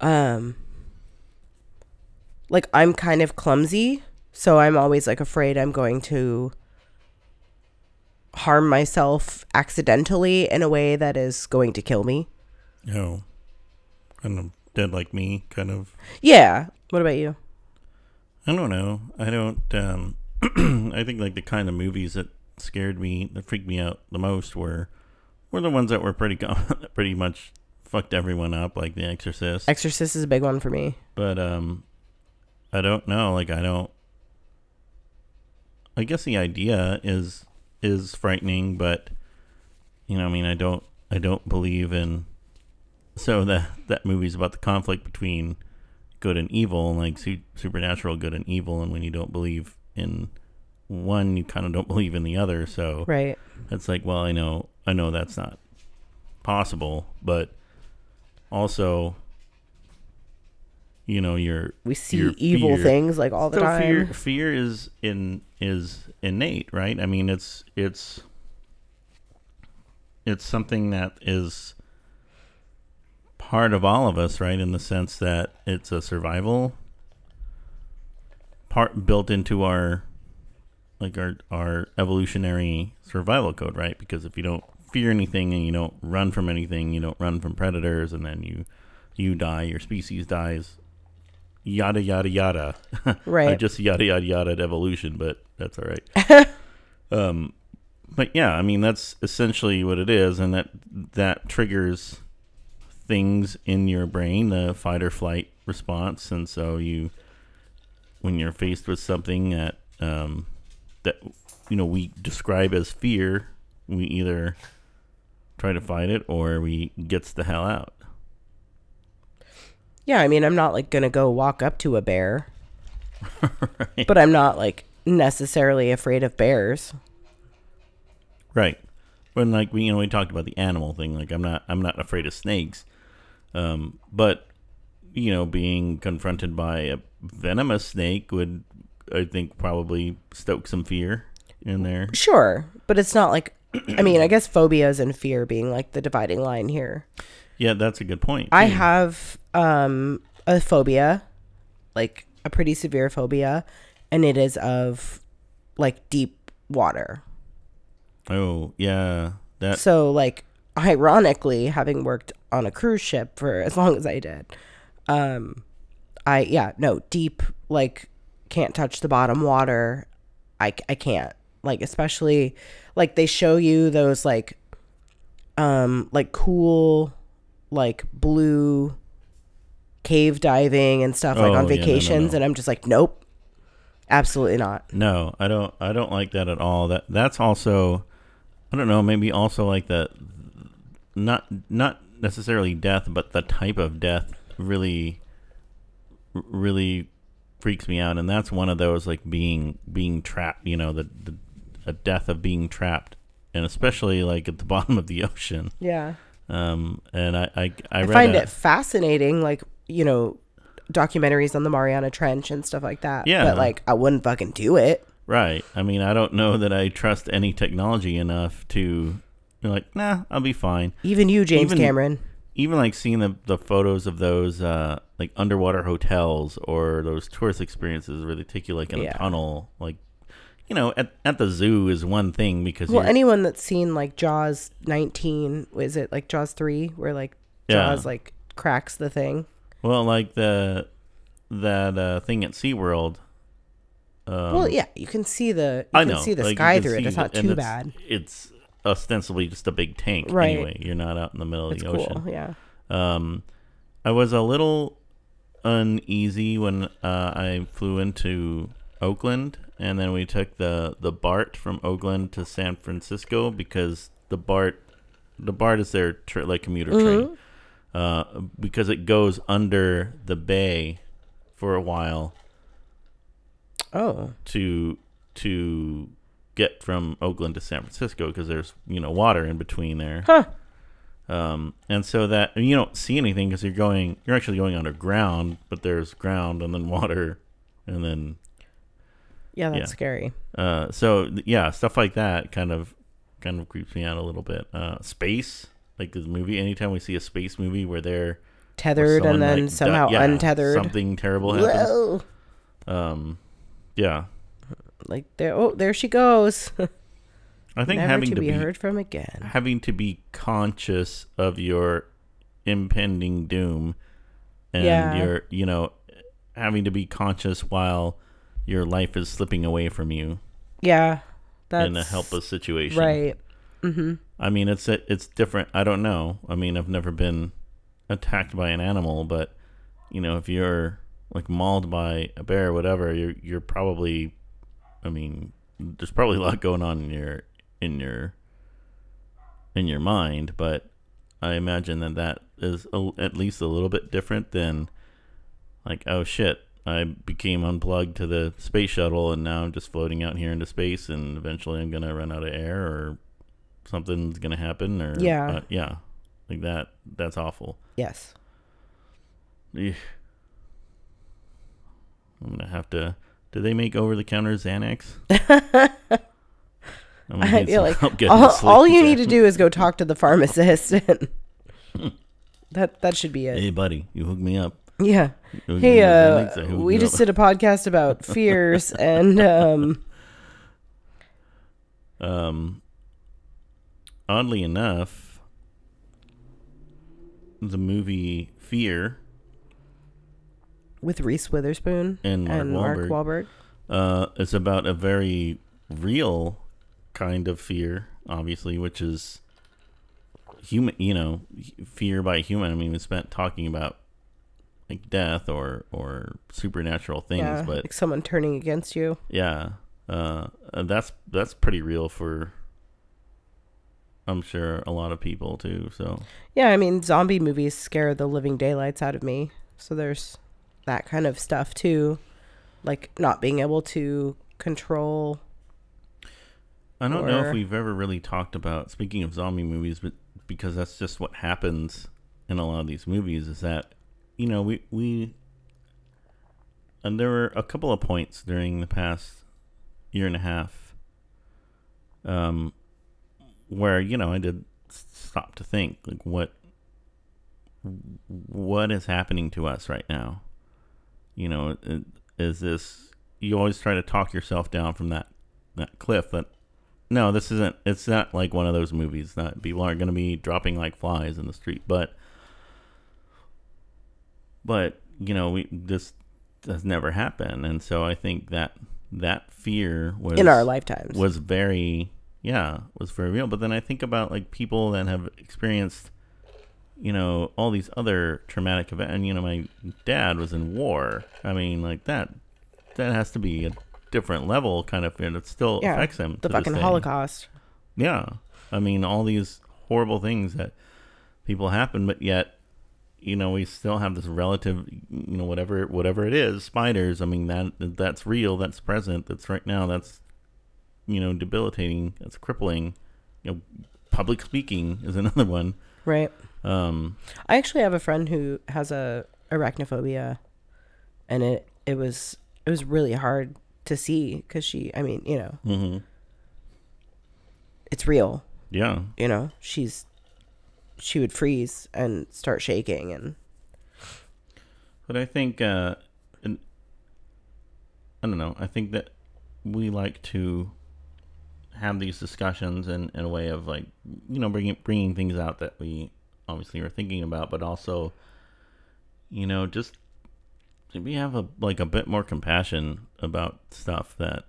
S2: um like I'm kind of clumsy, so I'm always like afraid I'm going to harm myself accidentally in a way that is going to kill me.
S1: Oh, kind of dead like me, kind of.
S2: Yeah. What about you?
S1: I don't know. I don't. Um, I think like the kind of movies that scared me, that freaked me out the most, were were the ones that were pretty pretty much fucked everyone up, like The Exorcist.
S2: Exorcist is a big one for me.
S1: But um, I don't know. Like I don't. I guess the idea is is frightening, but you know, I mean, I don't, I don't believe in. So that that movie's about the conflict between good and evil, like su- supernatural good and evil, and when you don't believe in one, you kind of don't believe in the other. So
S2: Right.
S1: it's like, well, I know, I know that's not possible, but also, you know, you're
S2: We see
S1: your
S2: evil
S1: fear-
S2: things like all the
S1: so
S2: time.
S1: fear fear is in is innate, right? I mean, it's it's it's something that is part of all of us, right? In the sense that it's a survival part built into our like our our evolutionary survival code, right? Because if you don't fear anything and you don't run from anything, you don't run from predators, and then you you die, your species dies, yada yada yada.
S2: Right.
S1: I just yada yada yada at evolution, but that's all right. um, but yeah, I mean that's essentially what it is, and that that triggers things in your brain, the fight or flight response, and so you, when you're faced with something that um, that you know we describe as fear, we either try to fight it or we gets the hell out.
S2: Yeah, I mean, I'm not like going to go walk up to a bear. But I'm not like necessarily afraid of bears.
S1: Right. When like we you know we talked about the animal thing, like I'm not I'm not afraid of snakes. Um, but you know, being confronted by a venomous snake would I think probably stoke some fear in there.
S2: Sure, but it's not like I mean, I guess phobias and fear being like the dividing line here.
S1: Yeah, that's a good point.
S2: I
S1: too.
S2: have um a phobia, like a pretty severe phobia, and it is of like deep water.
S1: Oh, yeah. That
S2: So like ironically, having worked on a cruise ship for as long as I did, um I yeah, no, deep like can't touch the bottom water. I I can't. Like especially like they show you those like um like cool like blue cave diving and stuff like
S1: Oh,
S2: on
S1: yeah, no, no,
S2: vacations
S1: no.
S2: and I'm just like nope. Absolutely not.
S1: No, I don't. I don't like that at all. That that's also, I don't know. Maybe also like the, not not necessarily death, but the type of death really, really freaks me out. And that's one of those like being being trapped. You know, the the a death of being trapped, and especially like at the bottom of the ocean.
S2: Yeah.
S1: Um, and I I, I,
S2: I find
S1: a-
S2: it fascinating, like you know, documentaries on the Mariana Trench and stuff like that.
S1: Yeah.
S2: but like I wouldn't fucking do it.
S1: Right. I mean, I don't know that I trust any technology enough to be like, nah, I'll be fine.
S2: Even you, James
S1: Even-
S2: Cameron.
S1: Even like seeing the, the photos of those uh, like underwater hotels or those tourist experiences where they take you like in
S2: Yeah.
S1: a tunnel, like you know, at at the zoo is one thing because
S2: Well, anyone that's seen like Jaws 19, is it like Jaws 3, where like
S1: Yeah.
S2: Jaws like cracks the thing?
S1: well, like the that uh, thing at SeaWorld. Um,
S2: well, yeah, you can see the you
S1: I
S2: can
S1: know.
S2: see the
S1: like,
S2: sky through it. It's not too
S1: it's-
S2: bad.
S1: It's ostensibly just a big tank
S2: Right.
S1: anyway. You're not out in the middle of
S2: It's
S1: the
S2: cool.
S1: ocean.
S2: Yeah.
S1: Um, I was a little uneasy when uh, I flew into Oakland, and then we took the the BART from Oakland to San Francisco because the BART, the BART is their tr- like commuter train, uh, because it goes under the bay for a while
S2: Oh,
S1: to to get from Oakland to San Francisco because there's you know water in between there.
S2: huh.
S1: Um, and so that you don't see anything because you're going, you're actually going underground, but there's ground and then water, and then
S2: Yeah, that's
S1: Yeah.
S2: scary.
S1: uh, so yeah, stuff like that kind of kind of creeps me out a little bit. Uh, space, like this movie. Anytime we see a space movie where they're where
S2: Tethered and then
S1: like, di-
S2: somehow
S1: yeah,
S2: untethered.
S1: something terrible happens.
S2: Whoa.
S1: Um, yeah,
S2: Like there, oh, there she goes.
S1: I think
S2: Never
S1: having
S2: to
S1: to
S2: be,
S1: be,
S2: heard from again.
S1: having to be conscious of your impending doom and
S2: Yeah.
S1: your you know having to be conscious while your life is slipping away from you
S2: Yeah, that's
S1: in a helpless situation.
S2: Right. Mm-hmm.
S1: I mean, it's it's different. I don't know. I mean, I've never been attacked by an animal, but you know, if you're like mauled by a bear or whatever, you're you're probably. I mean, there's probably a lot going on in your in your in your mind, but I imagine that that is a, at least a little bit different than like, oh shit, I became unplugged to the space shuttle and now I'm just floating out here into space and eventually I'm gonna run out of air or something's gonna happen or
S2: Yeah.
S1: uh, yeah, like that. That's awful.
S2: Yes.
S1: Eesh. I'm gonna have to. Do they make over the counter Xanax?
S2: I feel like all, all you need to do is go talk to the pharmacist. that that should be it.
S1: Hey, buddy, you hook me up.
S2: Yeah. Hey, uh, we just did a podcast about fears and um
S1: Um, oddly enough, the movie Fear
S2: with Reese Witherspoon
S1: and Mark
S2: and Mark
S1: Wahlberg
S2: Wahlberg.
S1: uh, is about a very real kind of fear, obviously, which is human. You know, fear by human. I mean, we spent talking about like death or or supernatural things,
S2: Yeah,
S1: but
S2: like someone turning against you.
S1: yeah, uh, that's that's pretty real for. I'm sure a lot of people too. So
S2: Yeah, I mean, zombie movies scare the living daylights out of me. So there's that kind of stuff too, like not being able to control.
S1: I don't know if we've ever really talked about speaking of zombie movies, but because that's just what happens in a lot of these movies is that you know we we and there were a couple of points during the past year and a half um where you know I did stop to think like what what is happening to us right now? You know is this you always try to talk yourself down from that that cliff that no this isn't it's not like one of those movies that people aren't going to be dropping like flies in the street but but you know we this has never happened and so i think that that fear was
S2: in our lifetimes.
S1: was very yeah was very real but then i think about like people that have experienced you know all these other traumatic events and you know my dad was in war i mean like that that has to be a different level kind of fear that still
S2: yeah,
S1: affects him
S2: the fucking. Holocaust.
S1: yeah i mean all these horrible things that people happen but yet you know we still have this relative you know whatever whatever it is spiders i mean that that's real that's present that's right now that's you know debilitating that's crippling you know public speaking is another one
S2: Right.
S1: um
S2: I actually have a friend who has a arachnophobia, and it it was it was really hard to see because she. I mean, you know,
S1: mm-hmm.
S2: it's real.
S1: yeah
S2: You know, she's she would freeze and start shaking and
S1: But I think, uh, and, I don't know. I think that we like to have these discussions in, in a way of like, you know, bringing bringing things out that we obviously are thinking about, but also, you know, just we have a like a bit more compassion about stuff that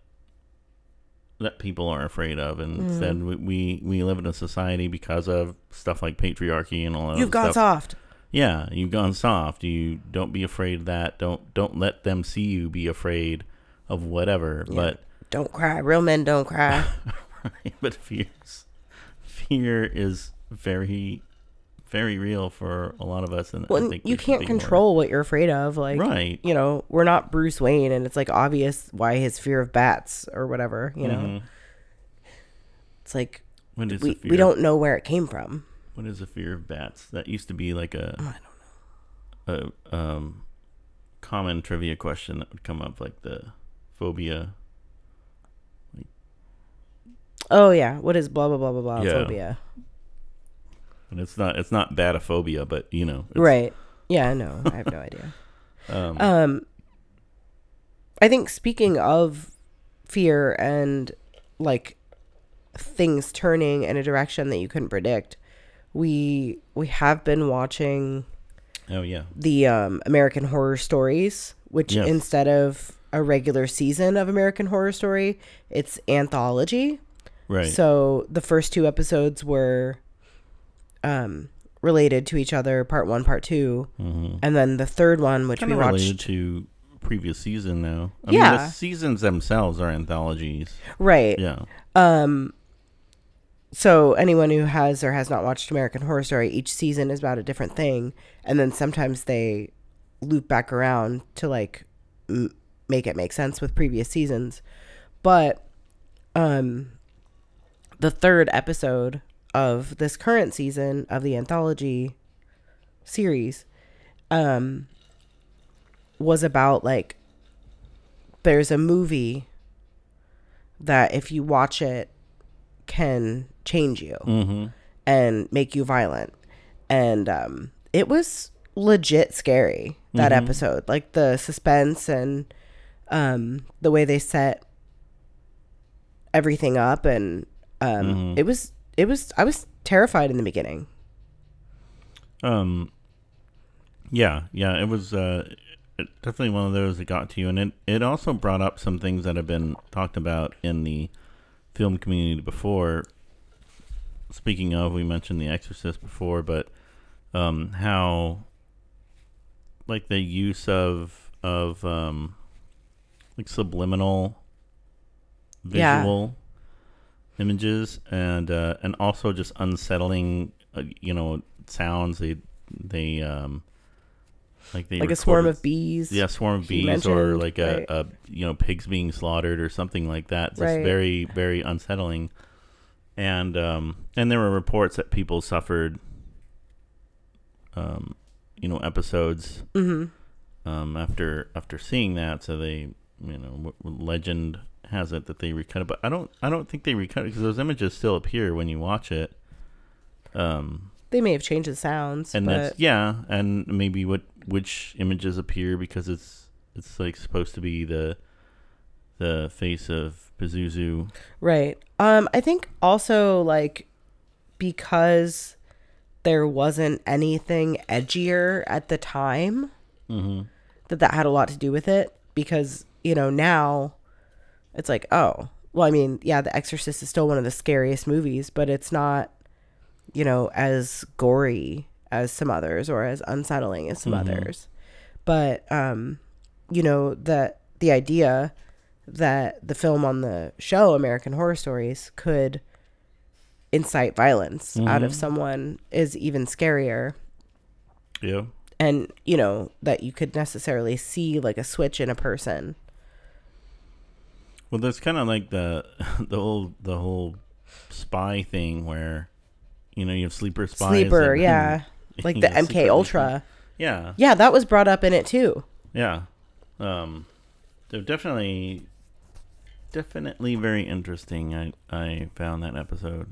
S1: that people are afraid of, and mm. instead we, we we live in a society because of stuff like patriarchy and all that.
S2: you've gone
S1: stuff.
S2: soft.
S1: Yeah, you've gone soft. You don't be afraid of that. Don't don't let them see you be afraid of whatever. But
S2: Don't cry. Real men don't cry.
S1: right, but fears fear is very very real for a lot of us and I
S2: well,
S1: think
S2: you can't control what you're afraid of. Like,
S1: Right.
S2: you know, we're not Bruce Wayne, and it's like obvious why his fear of bats or whatever. You know,
S1: Mhm.
S2: it's like we we don't know where it came from.
S1: What is a fear of bats? That used to be like a
S2: I don't know.
S1: a um common trivia question that would come up like the phobia.
S2: Oh yeah, what is blah blah blah blah blah
S1: Yeah.
S2: phobia?
S1: And it's not it's not batophobia, but you know, it's,
S2: Right. Yeah, no, I have no idea.
S1: Um,
S2: Um, I think speaking of fear and like things turning in a direction that you couldn't predict, we we have been watching
S1: Oh yeah.
S2: the um, American Horror Stories, which
S1: Yes.
S2: instead of a regular season of American Horror Story, it's anthology.
S1: Right.
S2: So the first two episodes were um, related to each other, part one, part 2
S1: mm-hmm.
S2: and then the third one, which
S1: Kind
S2: we
S1: of related
S2: watched,
S1: to previous season though. I mean
S2: Yeah.
S1: the seasons themselves are anthologies.
S2: right?
S1: Yeah.
S2: Um, so anyone who has or has not watched American Horror Story, each season is about a different thing, and then sometimes they loop back around to like m- make it make sense with previous seasons. But um, the third episode of this current season of the anthology series um was about like there's a movie that if you watch it can change you
S1: Mm-hmm.
S2: and make you violent and um it was legit scary that
S1: Mhm.
S2: episode like the suspense and um the way they set everything up and um
S1: Mhm.
S2: it was it was i was terrified in the beginning
S1: Um, yeah, yeah, it was uh, definitely one of those that got to you, and it it also brought up some things that have been talked about in the film community before. Speaking of, we mentioned The Exorcist before, but um, how like the use of of um, like subliminal
S2: Yeah.
S1: visual images and uh, and also just unsettling uh, you know sounds they they um like they
S2: like a swarm of bees
S1: yeah swarm of bees or like a,
S2: right.
S1: a you know pigs being slaughtered or something like that just
S2: Right.
S1: very very unsettling and um and there were reports that people suffered um you know episodes
S2: hmm
S1: um, after after seeing that. So they, you know, legend has it that they recut it, but I don't I don't think they recut it because those images still appear when you watch it. Um,
S2: they may have changed the sounds
S1: and that's yeah, and maybe what which images appear because it's it's like supposed to be the the face of Pazuzu.
S2: Right. Um, I think also like because there wasn't anything edgier at the time
S1: Mm-hmm.
S2: that that had a lot to do with it because you know now it's like oh well I mean yeah The Exorcist is still one of the scariest movies but it's not you know as gory as some others or as unsettling as some
S1: Mhm.
S2: others but um you know that the idea that the film on the show American Horror Stories could incite violence out of
S1: Mhm.
S2: someone is even scarier
S1: Yeah.
S2: and you know that you could necessarily see like a switch in a person
S1: Well, that's kind of like the the whole the whole spy thing where you know you have sleeper spies.
S2: sleeper
S1: and-
S2: yeah like the mk ultra
S1: Yeah,
S2: yeah that was brought up in it too
S1: yeah. Um, they're definitely definitely very interesting. I I found that episode.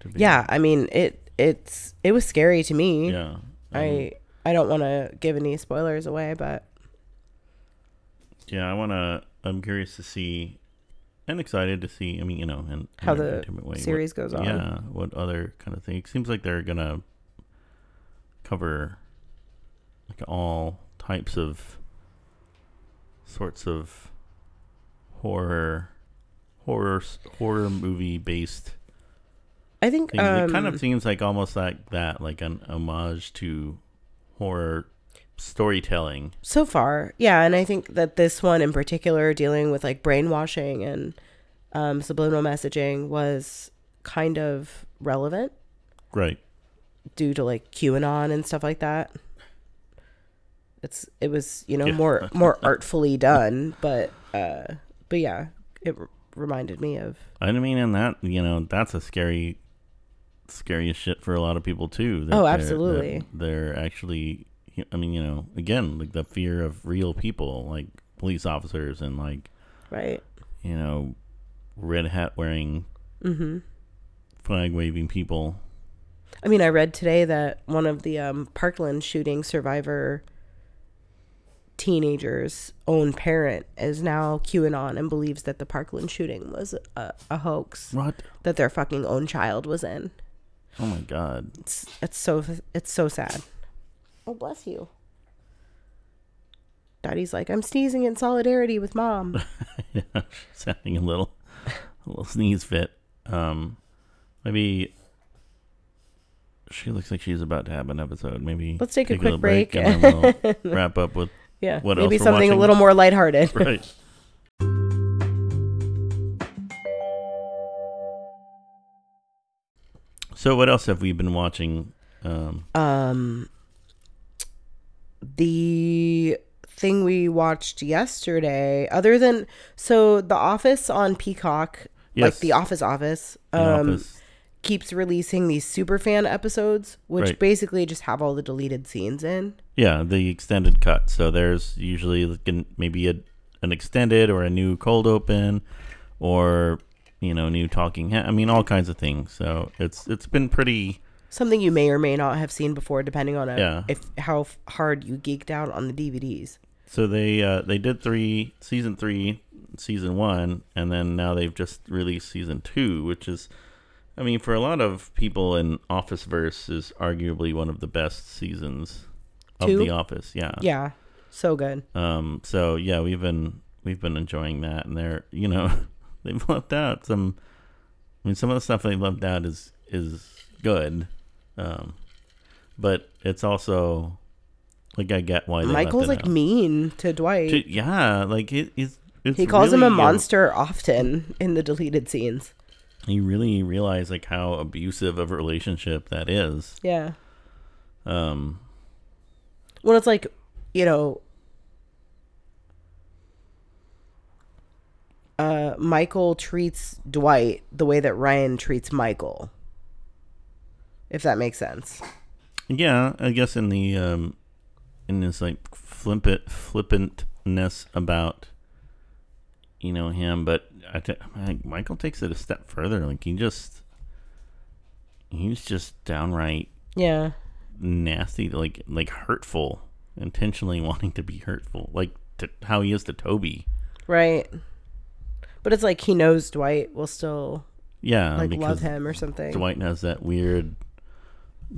S1: To be,
S2: yeah i mean it it's it was scary to me
S1: yeah. Um,
S2: i i don't want to give any spoilers away but
S1: yeah. I want to. I'm curious to see, and excited to see. I mean, you know, and
S2: How the series goes on.
S1: Yeah, what other kind of thing? It seems like they're gonna cover like all types of sorts of horror, horror, horror movie based
S2: i think um
S1: it kind of seems like almost like that, like an homage to horror storytelling.
S2: so far yeah and i think that this one in particular dealing with like brainwashing and um subliminal messaging was kind of relevant
S1: Right.
S2: due to like QAnon and stuff like that. It's it was you know
S1: Yeah.
S2: more more artfully done, but uh, but yeah, it r- reminded me of
S1: I mean, and that you know, that's a scary, scary as shit for a lot of people too.
S2: Oh,
S1: they're-
S2: absolutely.
S1: that They're actually, I mean, you know, again, like the fear of real people, like police officers and like
S2: right.
S1: you know, red hat wearing,
S2: Mm-hmm.
S1: flag waving people.
S2: I mean, I read today that one of the um, Parkland shooting survivor teenager's own parent is now QAnon and believes that the Parkland shooting was a, a hoax
S1: What?
S2: that their fucking own child was in.
S1: Oh my god.
S2: It's it's so it's so sad. Oh bless you. Daddy's like, I'm sneezing in solidarity with mom.
S1: yeah, she's having a little, a little sneeze fit. Um, maybe she looks like she's about to have an episode. Maybe
S2: Let's take a
S1: little
S2: quick break.
S1: and then we'll wrap up with
S2: Yeah,
S1: What
S2: maybe
S1: else we're
S2: something a little more lighthearted.
S1: right. So what else have we been watching? Um,
S2: Um, the thing we watched yesterday, other than so The Office on Peacock, like The Office Office, um,
S1: Office.
S2: keeps releasing these super fan episodes, which
S1: Right.
S2: basically just have all the deleted scenes in.
S1: Yeah, the extended cut. So there's usually maybe a, an extended or a new cold open, or you know, new talking. I mean, all kinds of things. So it's it's been pretty.
S2: Something you may or may not have seen before, depending on a,
S1: Yeah.
S2: if how f- hard you geeked out on the DVDs.
S1: So they uh, they did three season three, season one, and then now they've just released season two, which is, I mean, for a lot of people in Office verse is arguably one of the best seasons of
S2: Two?
S1: The Office. Yeah.
S2: Yeah, so good.
S1: Um. So yeah, we've been we've been enjoying that, and they're you know they've left out some. I mean, some of the stuff they left out is is good, um, but it's also like I get why they
S2: Michael's like
S1: out.
S2: mean to Dwight.
S1: To- yeah, like it, it's, it's
S2: he calls him a
S1: really,
S2: monster often in the deleted scenes.
S1: you really realize like how abusive of a relationship that is.
S2: Yeah.
S1: Um,
S2: Well, it's like, you know, uh, Michael treats Dwight the way that Ryan treats Michael. If that makes sense.
S1: yeah, I guess in the um, in this like flippant flippantness about you know him, but I, th- I think Michael takes it a step further. Like he just he's just downright
S2: Yeah.
S1: nasty, like like hurtful, intentionally wanting to be hurtful, like to how he is to Toby.
S2: Right. But it's like he knows Dwight will still
S1: Yeah,
S2: like love him or something.
S1: Dwight has that weird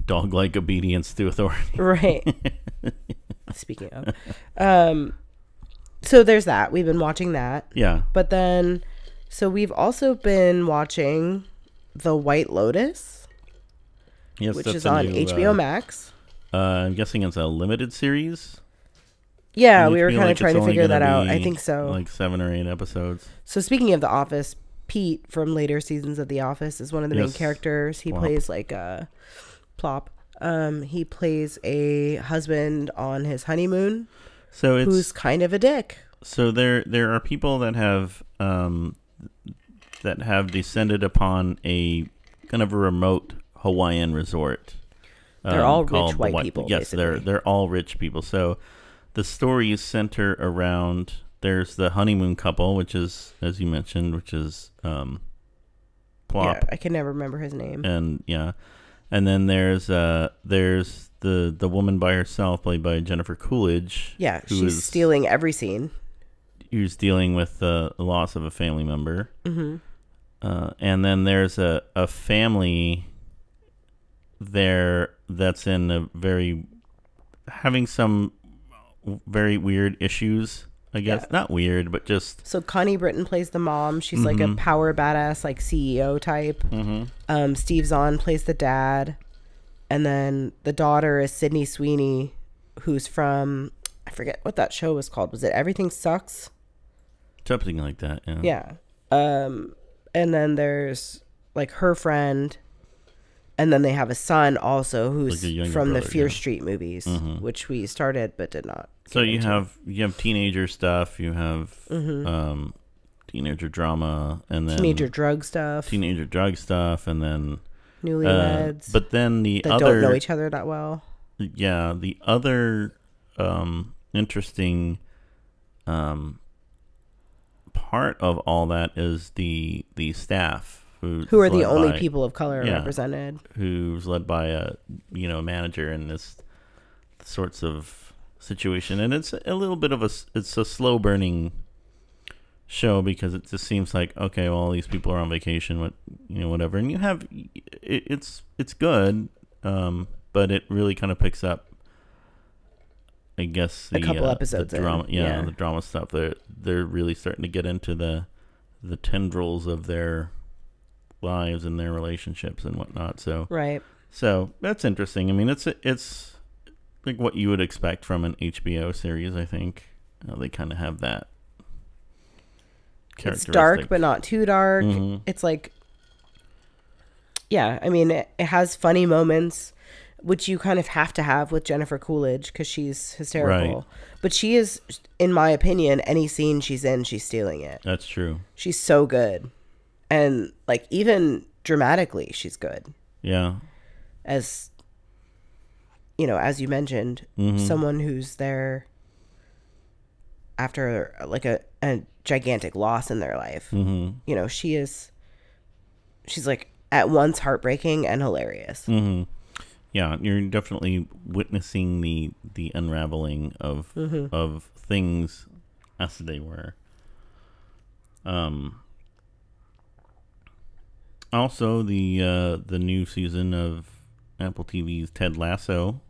S1: dog-like obedience to authority.
S2: Right. Speaking of. Um so there's that. We've been watching that.
S1: yeah,
S2: But then so we've also been watching The White Lotus,
S1: yes,
S2: which is on
S1: new,
S2: HBO
S1: uh,
S2: Max.
S1: Uh, I'm guessing it's a limited series.
S2: Yeah, we were kind
S1: like
S2: of trying to figure that out. I think so.
S1: Like seven or eight episodes.
S2: so speaking of The Office, Pete from later seasons of The Office is one of the main characters. He plays like a plop. Um, he plays a husband on his honeymoon
S1: So it's
S2: who's kind of a dick.
S1: so there there are people that have um that have descended upon a kind of a remote Hawaiian resort.
S2: They're
S1: um,
S2: all rich
S1: the
S2: white people,
S1: Yes, they're they're all rich people. So the stories center around there's the honeymoon couple, which is as you mentioned, which is um Plop
S2: Yeah, I can never remember his name.
S1: and yeah, and then there's uh there's the the woman by herself played by Jennifer Coolidge.
S2: Yeah,
S1: who
S2: she's
S1: is-
S2: stealing every scene.
S1: who's dealing with the loss of a family member.
S2: hmm
S1: Uh, and then there's a, a family there that's in a very having some very weird issues. I guess
S2: Yeah.
S1: not weird, but just
S2: So Connie Britton plays the mom. She's like a
S1: Mhm.
S2: power badass, like CEO type.
S1: mhm.
S2: Um, Steve Zahn plays the dad, and then the daughter is Sydney Sweeney, who's from I forget what that show was called. Was it Everything Sucks?
S1: something like that. Yeah.
S2: Yeah. Um, and then there's like her friend, and then they have a son also who's
S1: Like
S2: from the Fear
S1: yeah.
S2: Street movies,
S1: Mhm.
S2: which we started but did not.
S1: So you
S2: into.
S1: have you have teenager stuff. You have
S2: Mhm.
S1: um, teenager drama, and then
S2: teenager drug stuff,
S1: teenager drug stuff, and then uh,
S2: newlyweds
S1: but then the other
S2: don't know each other that well.
S1: yeah the other um interesting um part of all that is the the staff who's
S2: Who are the only
S1: by-
S2: people of color
S1: yeah.
S2: represented?
S1: who's led by a you know manager in this sorts of situation, and it's a little bit of a it's a slow burning show because it just seems like okay, well, all these people are on vacation, what you know, whatever, and you have it, it's it's good, um, but it really kind of picks up. I guess
S2: A
S1: the,
S2: couple
S1: uh,
S2: episodes
S1: the drama, yeah,
S2: yeah.
S1: the drama stuff. They're they're really starting to get into the the tendrils of their lives and their relationships and whatnot. So
S2: Right.
S1: so that's interesting. I mean, it's it's like what you would expect from an HBO series. I think uh, they kind of have that.
S2: It's dark, but not too dark.
S1: Mhm.
S2: It's like, yeah, I mean, it, it has funny moments, which you kind of have to have with Jennifer Coolidge because she's hysterical.
S1: Right.
S2: But she is, in my opinion, any scene she's in, she's stealing it.
S1: That's true.
S2: She's so good. And like, even dramatically, she's good.
S1: Yeah.
S2: As, you know, as you mentioned,
S1: Mhm.
S2: someone who's there after like a, a gigantic loss in their life.
S1: hmm
S2: you know, she is she's like at once heartbreaking and hilarious.
S1: hmm Yeah, you're definitely witnessing the the unraveling of
S2: Mm-hmm.
S1: of things as they were. Um. Also, the uh, the new season of Apple TV's Ted Lasso.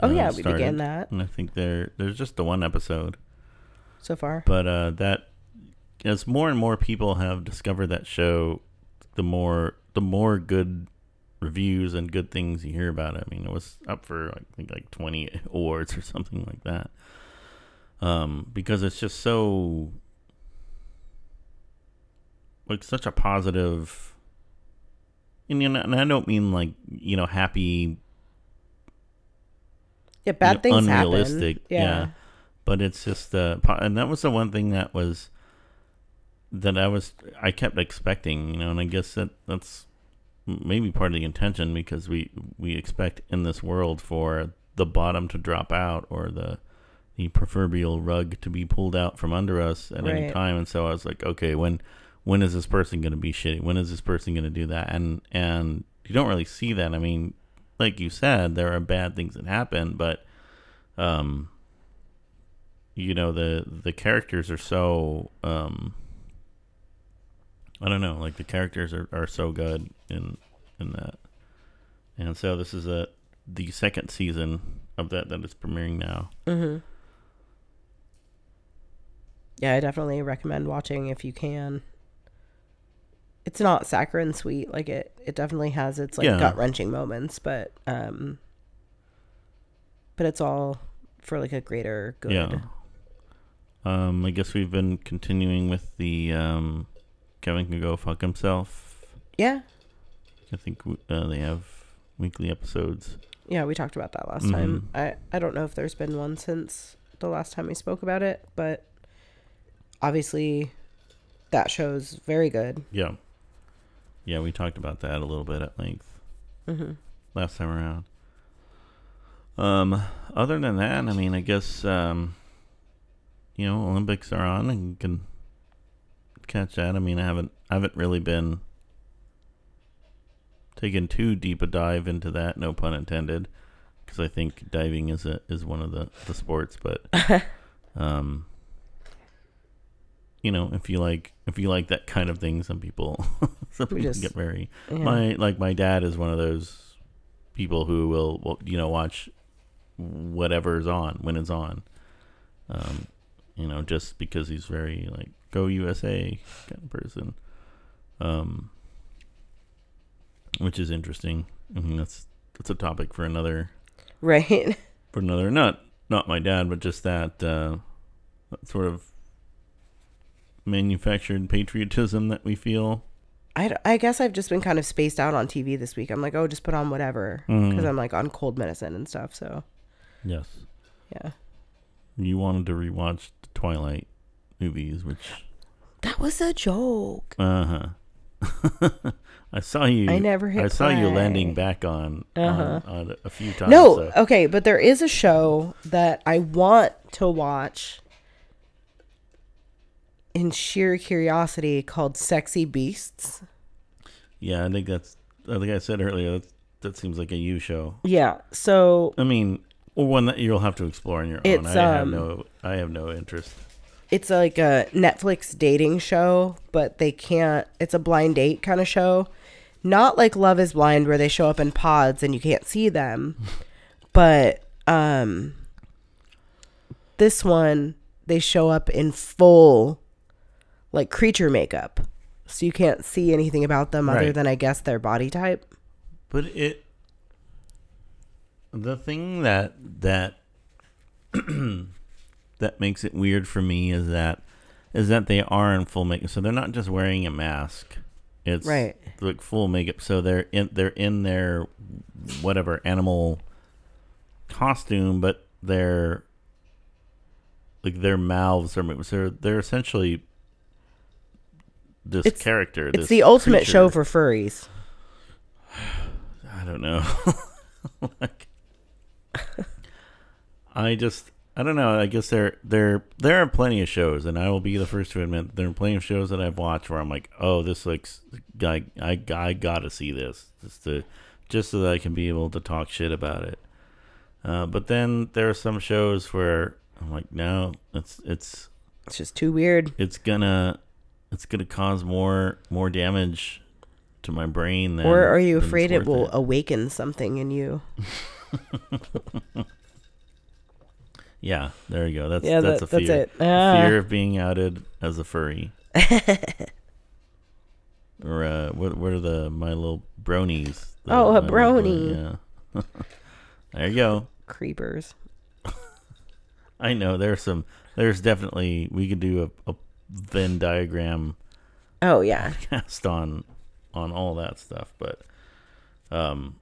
S2: Oh
S1: uh,
S2: yeah, we
S1: started,
S2: began that
S1: and I think there there's just the one episode,
S2: so far.
S1: but uh, that as more and more people have discovered that show, the more the more good reviews and good things you hear about it. I mean, it was up for I think like 20 awards or something like that. Um, because it's just so like such a positive. And, you know, and I don't mean like you know happy
S2: Yeah, bad
S1: know,
S2: things
S1: unrealistic,
S2: happen. Yeah.
S1: yeah. but it's just uh and that was the one thing that was that I was I kept expecting, you know, and I guess that that's maybe part of the intention because we we expect in this world for the bottom to drop out or the the proverbial rug to be pulled out from under us at any time and so I was like, okay, when when is this person going to be shitty? When is this person going to do that? And and you don't really see that. I mean, like you said, there are bad things that happen, but um you know the the characters are so um I don't know, like the characters are, are so good in in that. And so this is a the second season of that that is premiering now.
S2: Mm-hmm. Yeah, I definitely recommend watching if you can. It's not saccharine sweet, like it. It definitely has its like
S1: Yeah.
S2: gut wrenching moments, but um, but it's all for like a greater good.
S1: Yeah. Um I guess we've been continuing with the um Kevin can go fuck himself.
S2: Yeah,
S1: I think uh, they have weekly episodes.
S2: yeah, we talked about that last
S1: Mm-hmm.
S2: time. I I don't know if there's been one since the last time we spoke about it, but obviously that show's very good.
S1: Yeah. Yeah, we talked about that a little bit at length
S2: Mm-hmm.
S1: last time around. Um, other than that, I mean, I guess um, you know, Olympics are on and you can catch that. I mean, I haven't, I haven't really been taking too deep a dive into that. No pun intended, because I think diving is a is one of the the sports. But um, you know, if you like if you like that kind of thing, some people some people
S2: just-
S1: get very
S2: Yeah.
S1: my like my dad is one of those people who will, will you know watch whatever's on when it's on um you know just because he's very like go usa kind of person um which is interesting i mean that's that's a topic for another
S2: right.
S1: for another not not my dad but just that uh that sort of manufactured patriotism that we feel
S2: I, I guess I've just been kind of spaced out on TV this week. I'm like, oh, just put on whatever because
S1: Mhm.
S2: I'm like on cold medicine and stuff. So
S1: yes
S2: yeah,
S1: you wanted to rewatch the twilight movies which
S2: that was a joke.
S1: Uh huh. I saw you.
S2: I never hit
S1: I saw you landing back on,
S2: Uh-huh.
S1: on, on a few times.
S2: No,
S1: so-
S2: okay, but there is a show that I want to watch in sheer curiosity called Sexy Beasts.
S1: yeah, I think that's. I think I said earlier that that seems like a you show.
S2: Yeah. So
S1: I mean, or one that you'll have to explore on your own. I have
S2: um,
S1: no, I have no interest.
S2: It's like a Netflix dating show, but they can't. It's a blind date kind of show. Not like Love is Blind where they show up in pods and you can't see them. but um this one they show up in full like creature makeup. So you can't see anything about them other
S1: Right.
S2: than I guess their body type.
S1: But it, the thing that that that makes it weird for me is that is that they are in full makeup, so they're not just wearing a mask. It's
S2: Right.
S1: like full makeup, so they're in they're in their whatever animal costume, but they're like their mouths are moving. So they're essentially this
S2: It's-
S1: character.
S2: It's
S1: this
S2: the ultimate
S1: creature.
S2: show for furries.
S1: I don't know. like, I just I don't know. I guess there there there are plenty of shows, and I will be the first to admit there are plenty of shows that I've watched where I'm like, oh, this looks I I I gotta see this just to just so that I can be able to talk shit about it. Uh, but then there are some shows where I'm like, no, it's it's
S2: It's just too weird.
S1: it's gonna it's gonna cause more more damage to my brain than
S2: or are you afraid it will awaken something in you?
S1: Yeah, there you go. That's
S2: Yeah,
S1: that's
S2: that-
S1: a
S2: that's
S1: fear.
S2: it. Ah.
S1: Fear of being outed as a furry. or uh, what? What are the my little bronies? The
S2: Oh, a
S1: My Little
S2: brony.
S1: Yeah. there you go.
S2: Creepers.
S1: I know there's some. There's definitely we could do a, a Venn diagram
S2: Oh yeah.
S1: cast on on all that stuff, but um,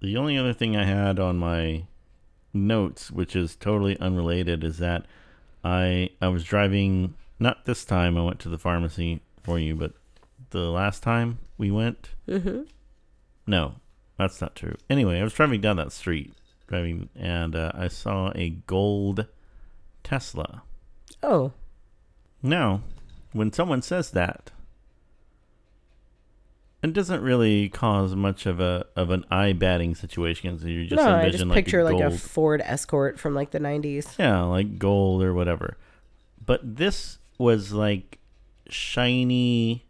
S1: the only other thing I had on my notes, which is totally unrelated, is that I I was driving. Not this time. I went to the pharmacy for you, but the last time we went.
S2: Mm-hmm.
S1: No, that's not true. Anyway, I was driving down that street, driving, and uh, I saw a gold Tesla.
S2: Oh.
S1: Now, when someone says that, it doesn't really cause much of a of an eye batting situation. So you just
S2: no, I just
S1: like
S2: picture
S1: a
S2: like
S1: gold,
S2: a Ford Escort from like the '90s.
S1: yeah, like gold or whatever. But this was like shiny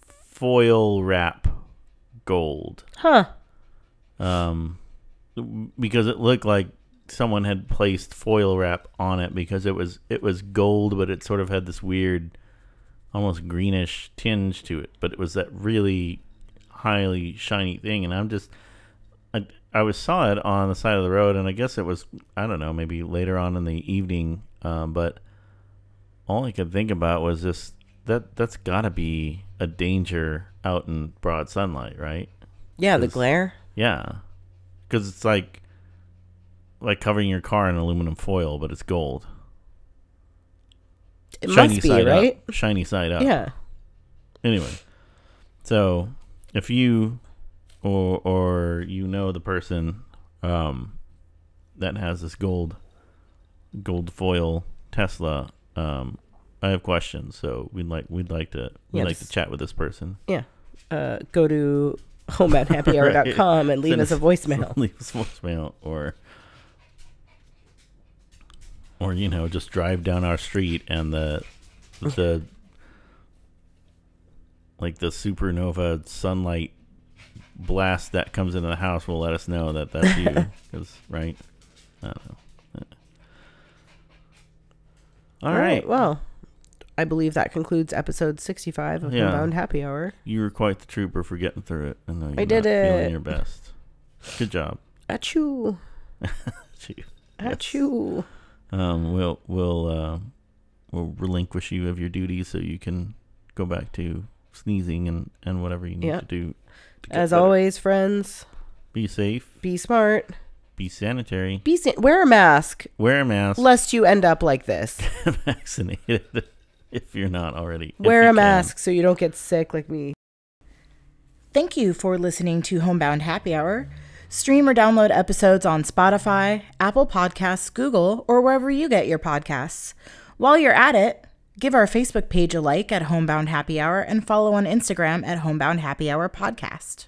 S1: foil wrap gold.
S2: Huh.
S1: um, because it looked like someone had placed foil wrap on it because it was it was gold, but it sort of had this weird, almost greenish tinge to it. But it was that really highly shiny thing, and I'm just. I, I was saw it on the side of the road, and I guess it was I don't know maybe later on in the evening, um, but all I could think about was this that that's got to be a danger out in broad sunlight, right?
S2: Yeah, the glare.
S1: Yeah, because it's like like covering your car in aluminum foil, but it's gold.
S2: It must be
S1: side
S2: right.
S1: Up, shiny side up.
S2: Yeah.
S1: Anyway, so if you or or you know the person um, that has this gold gold foil Tesla, um, I have questions. So we'd like we'd like to we'd
S2: Yeah,
S1: like to chat with this person.
S2: Yeah. Uh, go to homeboundhappyhour.com and leave
S1: Send
S2: us a voicemail.
S1: leave us a voicemail or or you know just drive down our street and the the like the supernova sunlight blast that comes into the house will let us know that that's you because right i don't know all right,
S2: Well, I believe that concludes episode 65 of
S1: Yeah.
S2: Homebound Happy Hour.
S1: you were quite the trooper for getting through it i know you're
S2: I did
S1: not feeling
S2: it.
S1: your best good job
S2: Achoo.
S1: Gee.
S2: Achoo.
S1: Um, we'll we'll uh, we'll relinquish you of your duties so you can go back to sneezing and, and whatever you need
S2: Yeah.
S1: to do. to get
S2: As
S1: better.
S2: always, friends,
S1: be safe,
S2: be smart.
S1: be sanitary,
S2: Be sa- wear a mask
S1: wear a mask,
S2: lest you end up like this.
S1: vaccinated if you're not already.
S2: wear a
S1: can.
S2: mask so you don't get sick like me.
S3: Thank you for listening to Homebound Happy Hour. Stream or download episodes on Spotify, Apple Podcasts, Google, or wherever you get your podcasts. While you're at it, give our Facebook page a like at Homebound Happy Hour and follow on Instagram at Homebound Happy Hour Podcast.